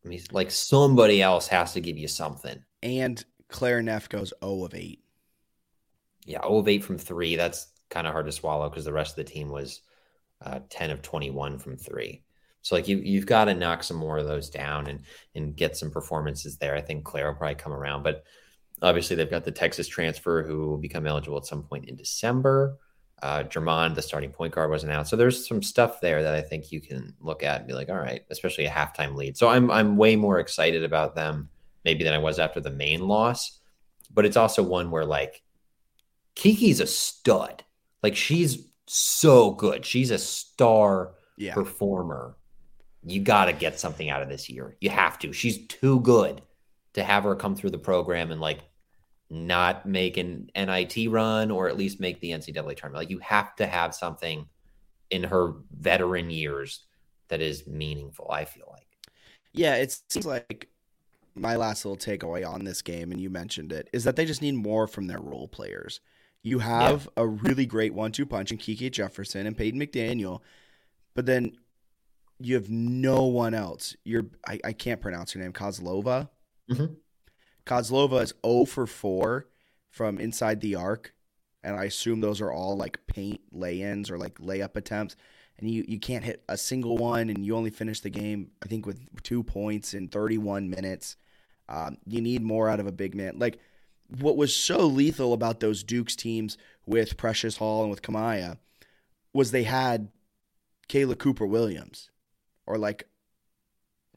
I mean, like somebody else has to give you something. And Claire Neff goes 0 of 8. Yeah, 0 of 8 from three. That's kind of hard to swallow because the rest of the team was uh, 10 of 21 from three. So like you you've got to knock some more of those down and and get some performances there. I think Claire will probably come around, but obviously they've got the Texas transfer who will become eligible at some point in December. Uh, Germond, the starting point guard, wasn't out, so there's some stuff there that I think you can look at and be like, all right, especially a halftime lead. So I'm I'm way more excited about them maybe than I was after the main loss, but it's also one where like Kiki's a stud, like she's so good, she's a star Yeah. performer. You got to get something out of this year. You have to. She's too good to have her come through the program and like not make an NIT run or at least make the NCAA tournament. Like you have to have something in her veteran years that is meaningful. I feel like. Yeah, it seems like my last little takeaway on this game, and you mentioned it, is that they just need more from their role players. You have a really great one-two punch in Kiki Jefferson and Peyton McDaniel, but then you have no one else. You're I, I can't pronounce your name, Kozlova. Mhm. Kozlova is 0 for 4 from inside the arc, and I assume those are all like paint lay-ins or like layup attempts. And you, you can't hit a single one, and you only finish the game, I think, with two points in 31 minutes. Um, you need more out of a big man. Like, what was so lethal about those Dukes teams with Precious Hall and with Kamaya was they had Kayla Cooper Williams or like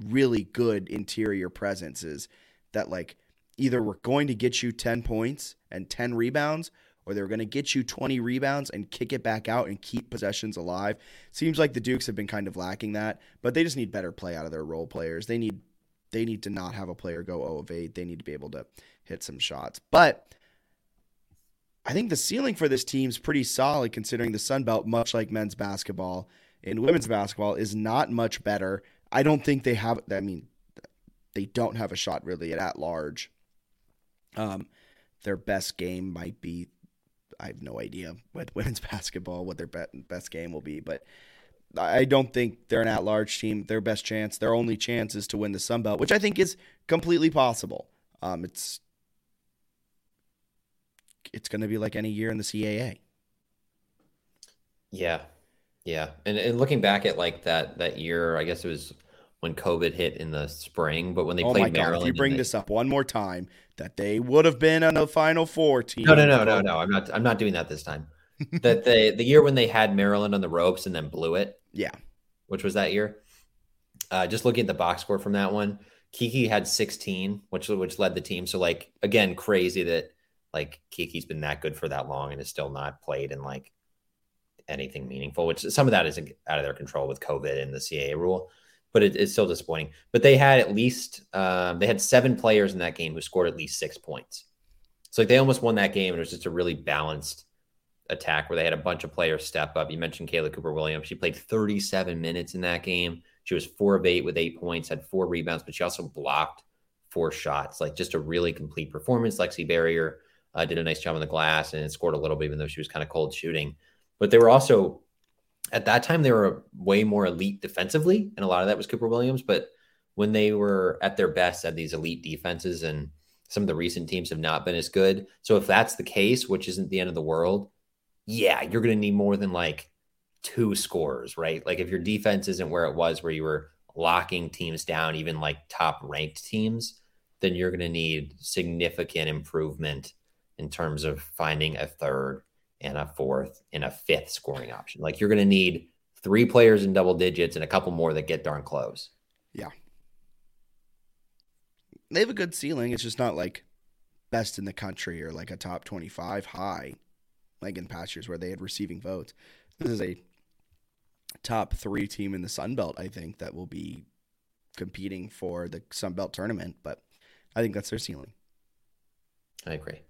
really good interior presences that like either were going to get you 10 points and 10 rebounds or they were going to get you 20 rebounds and kick it back out and keep possessions alive. Seems like the Dukes have been kind of lacking that, but they just need better play out of their role players. They need they need to not have a player go 0 of 8. They need to be able to hit some shots. But I think the ceiling for this team's pretty solid considering the Sun Belt, much like men's basketball and women's basketball, is not much better. I don't think they have. I mean, they don't have a shot really at at large. Um, their best game might be. I have no idea with [LAUGHS] women's basketball what their be- best game will be, but I don't think they're an at large team. Their best chance, their only chance, is to win the Sun Belt, which I think is completely possible. Um, it's it's going to be like any year in the CAA. Yeah, yeah, and, and looking back at like that that year, I guess it was when COVID hit in the spring. But when they oh played my God, Maryland, if you bring they, this up one more time, that they would have been on the Final Four team. No, no, no, no, no. I'm not. I'm not doing that this time. [LAUGHS] that the the year when they had Maryland on the ropes and then blew it. Yeah, which was that year. Uh, just looking at the box score from that one, Kiki had 16, which which led the team. So like again, crazy that like Kiki's been that good for that long and is still not played in like anything meaningful. Which some of that is out of their control with COVID and the CAA rule, but it, it's still disappointing. But they had at least um, they had seven players in that game who scored at least six points. So like they almost won that game, and it was just a really balanced attack where they had a bunch of players step up. You mentioned Kayla Cooper Williams. She played 37 minutes in that game. She was four of eight with eight points, had four rebounds, but she also blocked four shots. Like just a really complete performance. Lexi Barrier uh, did a nice job on the glass and scored a little bit, even though she was kind of cold shooting. But they were also, at that time, they were way more elite defensively. And a lot of that was Cooper Williams. But when they were at their best at these elite defenses and some of the recent teams have not been as good. So if that's the case, which isn't the end of the world, yeah, you're going to need more than like two scores, right? Like if your defense isn't where it was, where you were locking teams down, even like top ranked teams, then you're going to need significant improvement in terms of finding a third and a fourth and a fifth scoring option. Like you're going to need three players in double digits and a couple more that get darn close. Yeah. They have a good ceiling. It's just not like best in the country or like a top 25 high like in past years where they had receiving votes. This is a top three team in the Sun Belt, I think, that will be competing for the Sun Belt tournament, but I think that's their ceiling. I agree.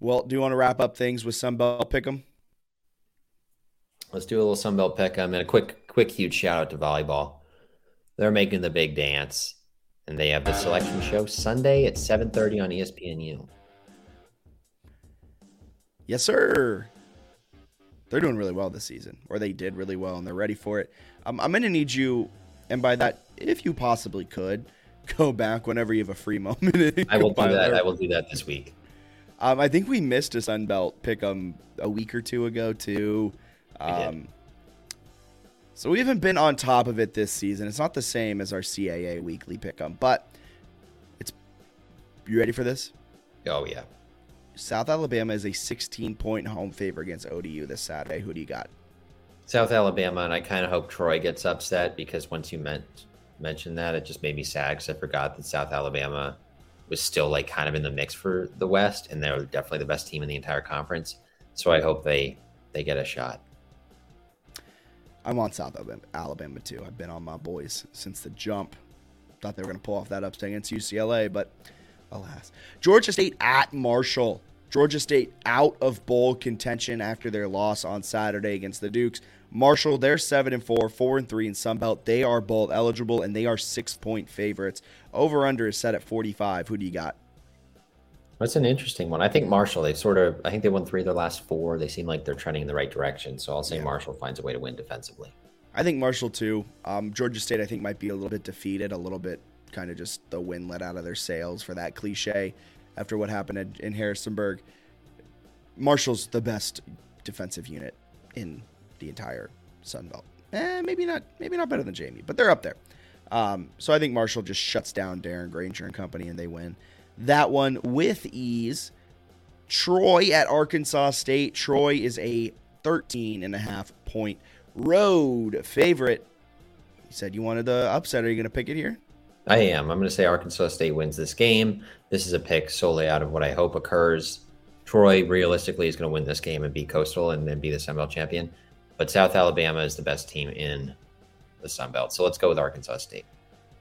Well, do you want to wrap up things with Sun Belt Pick'em? Let's do a little Sunbelt Pick'em and a quick, quick, huge shout out to volleyball. They're making the big dance, and they have the selection show Sunday at 7:30 on ESPNU. Yes, sir. They're doing really well this season, or they did really well, and they're ready for it. Um, I'm going to need you, and by that, if you possibly could, go back whenever you have a free [LAUGHS] moment. I will do that. I will do that this week. Um, I think we missed a Sun Belt pick 'em a week or two ago too. Um, so we haven't been on top of it this season. It's not the same as our CAA weekly pick 'em, but it's. You ready for this? Oh yeah. South Alabama is a 16 point home favor against ODU this Saturday. Who do you got? South Alabama, and I kind of hope Troy gets upset because once you meant mentioned that, it just made me sad because I forgot that South Alabama was still like kind of in the mix for the West, and they're definitely the best team in the entire conference. So I hope they they get a shot. I'm on South Alabama too. I've been on my boys since the jump. Thought they were going to pull off that upset against UCLA, but alas. Georgia State at Marshall. Georgia State out of bowl contention after their loss on Saturday against the Dukes. Marshall, they're seven and four, four and three in Sun Belt. They are bowl eligible and they are six point favorites. Over under is set at forty five. Who do you got? That's an interesting one. I think Marshall. They sort of. I think they won three of their last four. They seem like they're trending in the right direction. So I'll say yeah. Marshall finds a way to win defensively. I think Marshall too. Um, Georgia State, I think, might be a little bit defeated, a little bit kind of just the wind let out of their sails for that cliche after what happened in Harrisonburg. Marshall's the best defensive unit in the entire Sun Belt. Eh, maybe not, maybe not better than JMU, but they're up there. Um, so I think Marshall just shuts down Darren Grainger and company, and they win that one with ease. Troy at Arkansas State. Troy is a 13 and a half point road favorite. You said you wanted the upset. Are you going to pick it here? I am. I'm going to say Arkansas State wins this game. This is a pick solely out of what I hope occurs. Troy realistically is going to win this game and be Coastal and then be the Sun Belt champion. But South Alabama is the best team in the Sun Belt. So let's go with Arkansas State.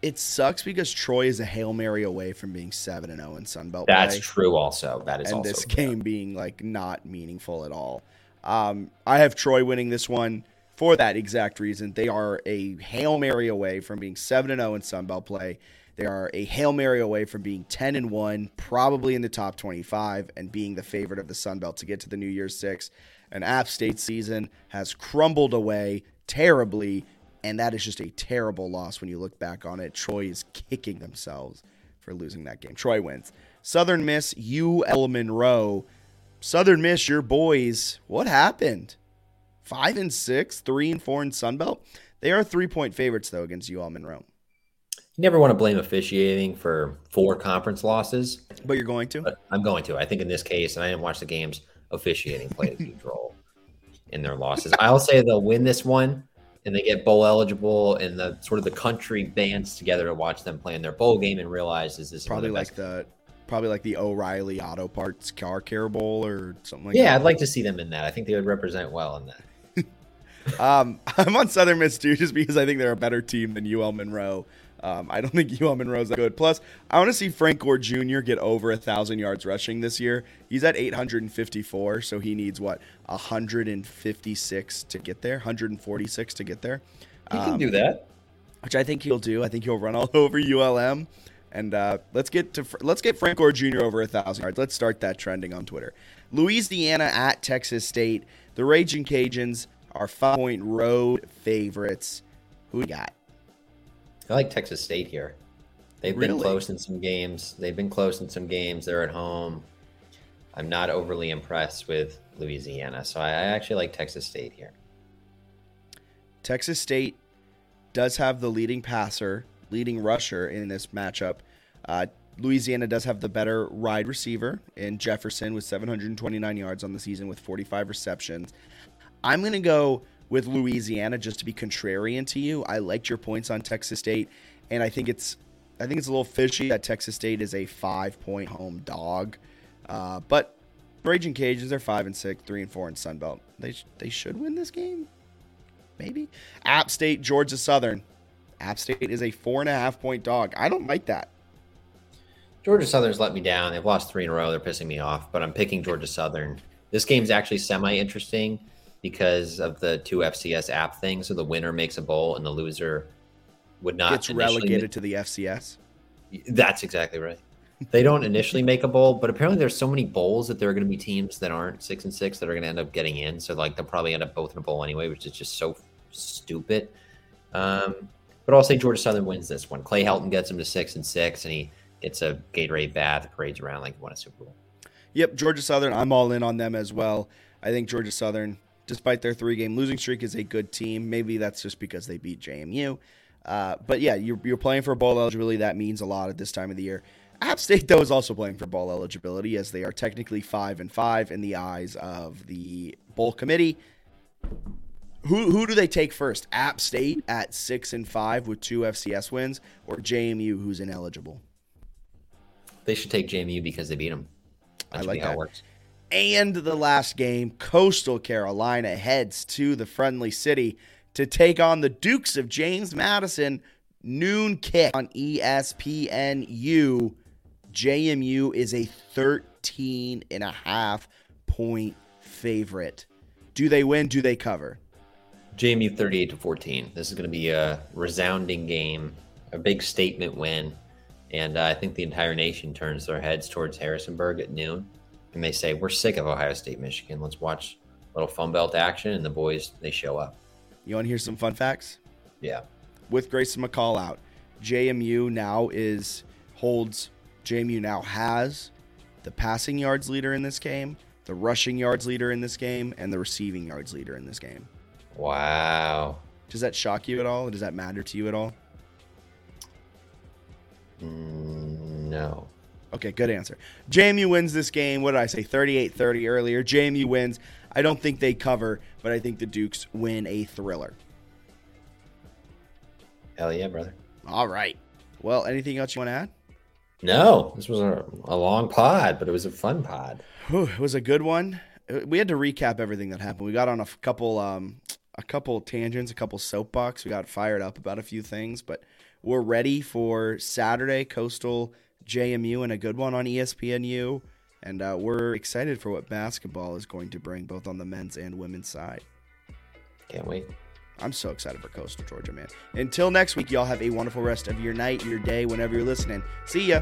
it sucks because Troy is a hail mary away from being seven and zero in Sun Belt. That's play, true. Also, that is and also this true. game being like not meaningful at all. Um, I have Troy winning this one for that exact reason. They are a hail mary away from being seven and zero in Sun Belt play. They are a hail mary away from being ten and one, probably in the top twenty-five, and being the favorite of the Sun Belt to get to the New Year's Six. An App State season has crumbled away terribly, and that is just a terrible loss when you look back on it. Troy is kicking themselves for losing that game. Troy wins. Southern Miss, UL Monroe. Southern Miss, your boys, what happened? Five and six, three and four in Sunbelt. They are three point favorites though against UL Monroe. You never want to blame officiating for four conference losses, But you're going to? but I'm going to. I think in this case, and I didn't watch the games, officiating played a huge role in their losses. I'll say they'll win this one, and they get bowl eligible, and the sort of the country bands together to watch them play in their bowl game and realizes this is one Probably like the probably like the O'Reilly Auto Parts Car Care Bowl or something like yeah, that. I'd like to see them in that. I think they would represent well in that. [LAUGHS] Um, [LAUGHS] I'm on Southern Miss too, just because I think they're a better team than UL Monroe. Um, I don't [LAUGHS] think UL Monroe's that good. Plus, I want to see Frank Gore Jr. get over a thousand yards rushing this year. He's at 854, so he needs what 156 to get there, 146 to get there, He can do that. which I think he'll do. I think he'll run all [LAUGHS] over ULM. And uh, let's get to let's get Frank Gore Jr. over a thousand yards. Let's start that trending on Twitter. Louisiana at Texas State. The Raging Cajuns are five point road favorites. Who we got? I like Texas State here. They've been close in some games. They've been close in some games. They're at home. I'm not overly impressed with Louisiana, so I I actually like Texas State here. Texas State does have the leading passer, leading rusher in this matchup. Uh, Louisiana does have the better ride receiver in Jefferson with 729 yards on the season with 45 receptions. I'm going to go with Louisiana just to be contrarian to you. I liked your points on Texas State, and I think it's I think it's a little fishy that Texas State is a five point home dog. Uh, but Raging Cajuns are five and six, three and four in Sunbelt. They sh- they should win this game maybe. App State, Georgia Southern. App State is a four and a half point dog. I don't like that. Georgia Southern's let me down. They've lost three in a row. They're pissing me off, but I'm picking Georgia Southern. This game's actually semi interesting because of the two FCS app thing. So the winner makes a bowl and the loser would not initially relegated to the FCS. That's exactly right. They don't initially make a bowl, but apparently there's so many bowls that there are going to be teams that aren't six and six that are going to end up getting in. So like they'll probably end up both in a bowl anyway, which is just so stupid. Um, but I'll say Georgia Southern wins this one. Clay Helton gets him to six and six, and he gets a Gatorade bath, parades around like he won a Super Bowl. Yep, Georgia Southern. I'm all in on them as well. I think Georgia Southern, despite their three game losing streak, is a good team. Maybe that's just because they beat JMU. Uh, but yeah, you're, you're playing for bowl eligibility. That means a lot at this time of the year. App State, though, is also playing for bowl eligibility as they are technically five and five in the eyes of the bowl committee. Who who do they take first? App State at six and five with two FCS wins, or JMU who's ineligible? They should take JMU because they beat them. That I like how that. it works. And the last game, Coastal Carolina heads to the friendly city to take on the Dukes of James Madison. Noon kick on ESPNU. JMU is a 13 and a half point favorite. Do they win? Do they cover? JMU 38 to 14. This is going to be a resounding game, a big statement win. And uh, I think the entire nation turns their heads towards Harrisonburg at noon. And they say, We're sick of Ohio State, Michigan. Let's watch a little Fun Belt action. And the boys, they show up. You want to hear some fun facts? Yeah. with Grayson McCall out, JMU now is holds JMU now has the passing yards leader in this game, the rushing yards leader in this game, and the receiving yards leader in this game. Wow. Does that shock you at all? Does that matter to you at all? Mm, no. Okay, good answer. JMU wins this game. What did I say? 38 30 earlier. JMU wins. I don't think they cover, but I think the Dukes win a thriller. Hell yeah, brother. All right. Well, anything else you want to add? No, this was a, a long pod, but it was a fun pod. Whew, it was a good one. Uh, We had to recap everything that happened. We got on a couple, um, a couple tangents, a couple soapbox. We got fired up about a few things, but we're ready for Saturday, Coastal JMU, and a good one on ESPNU. And uh, we're excited for what basketball is going to bring, both on the men's and women's side. Can't wait. I'm so excited for Coastal Georgia, man. Until next week, y'all have a wonderful rest of your night, your day, whenever you're listening. See ya.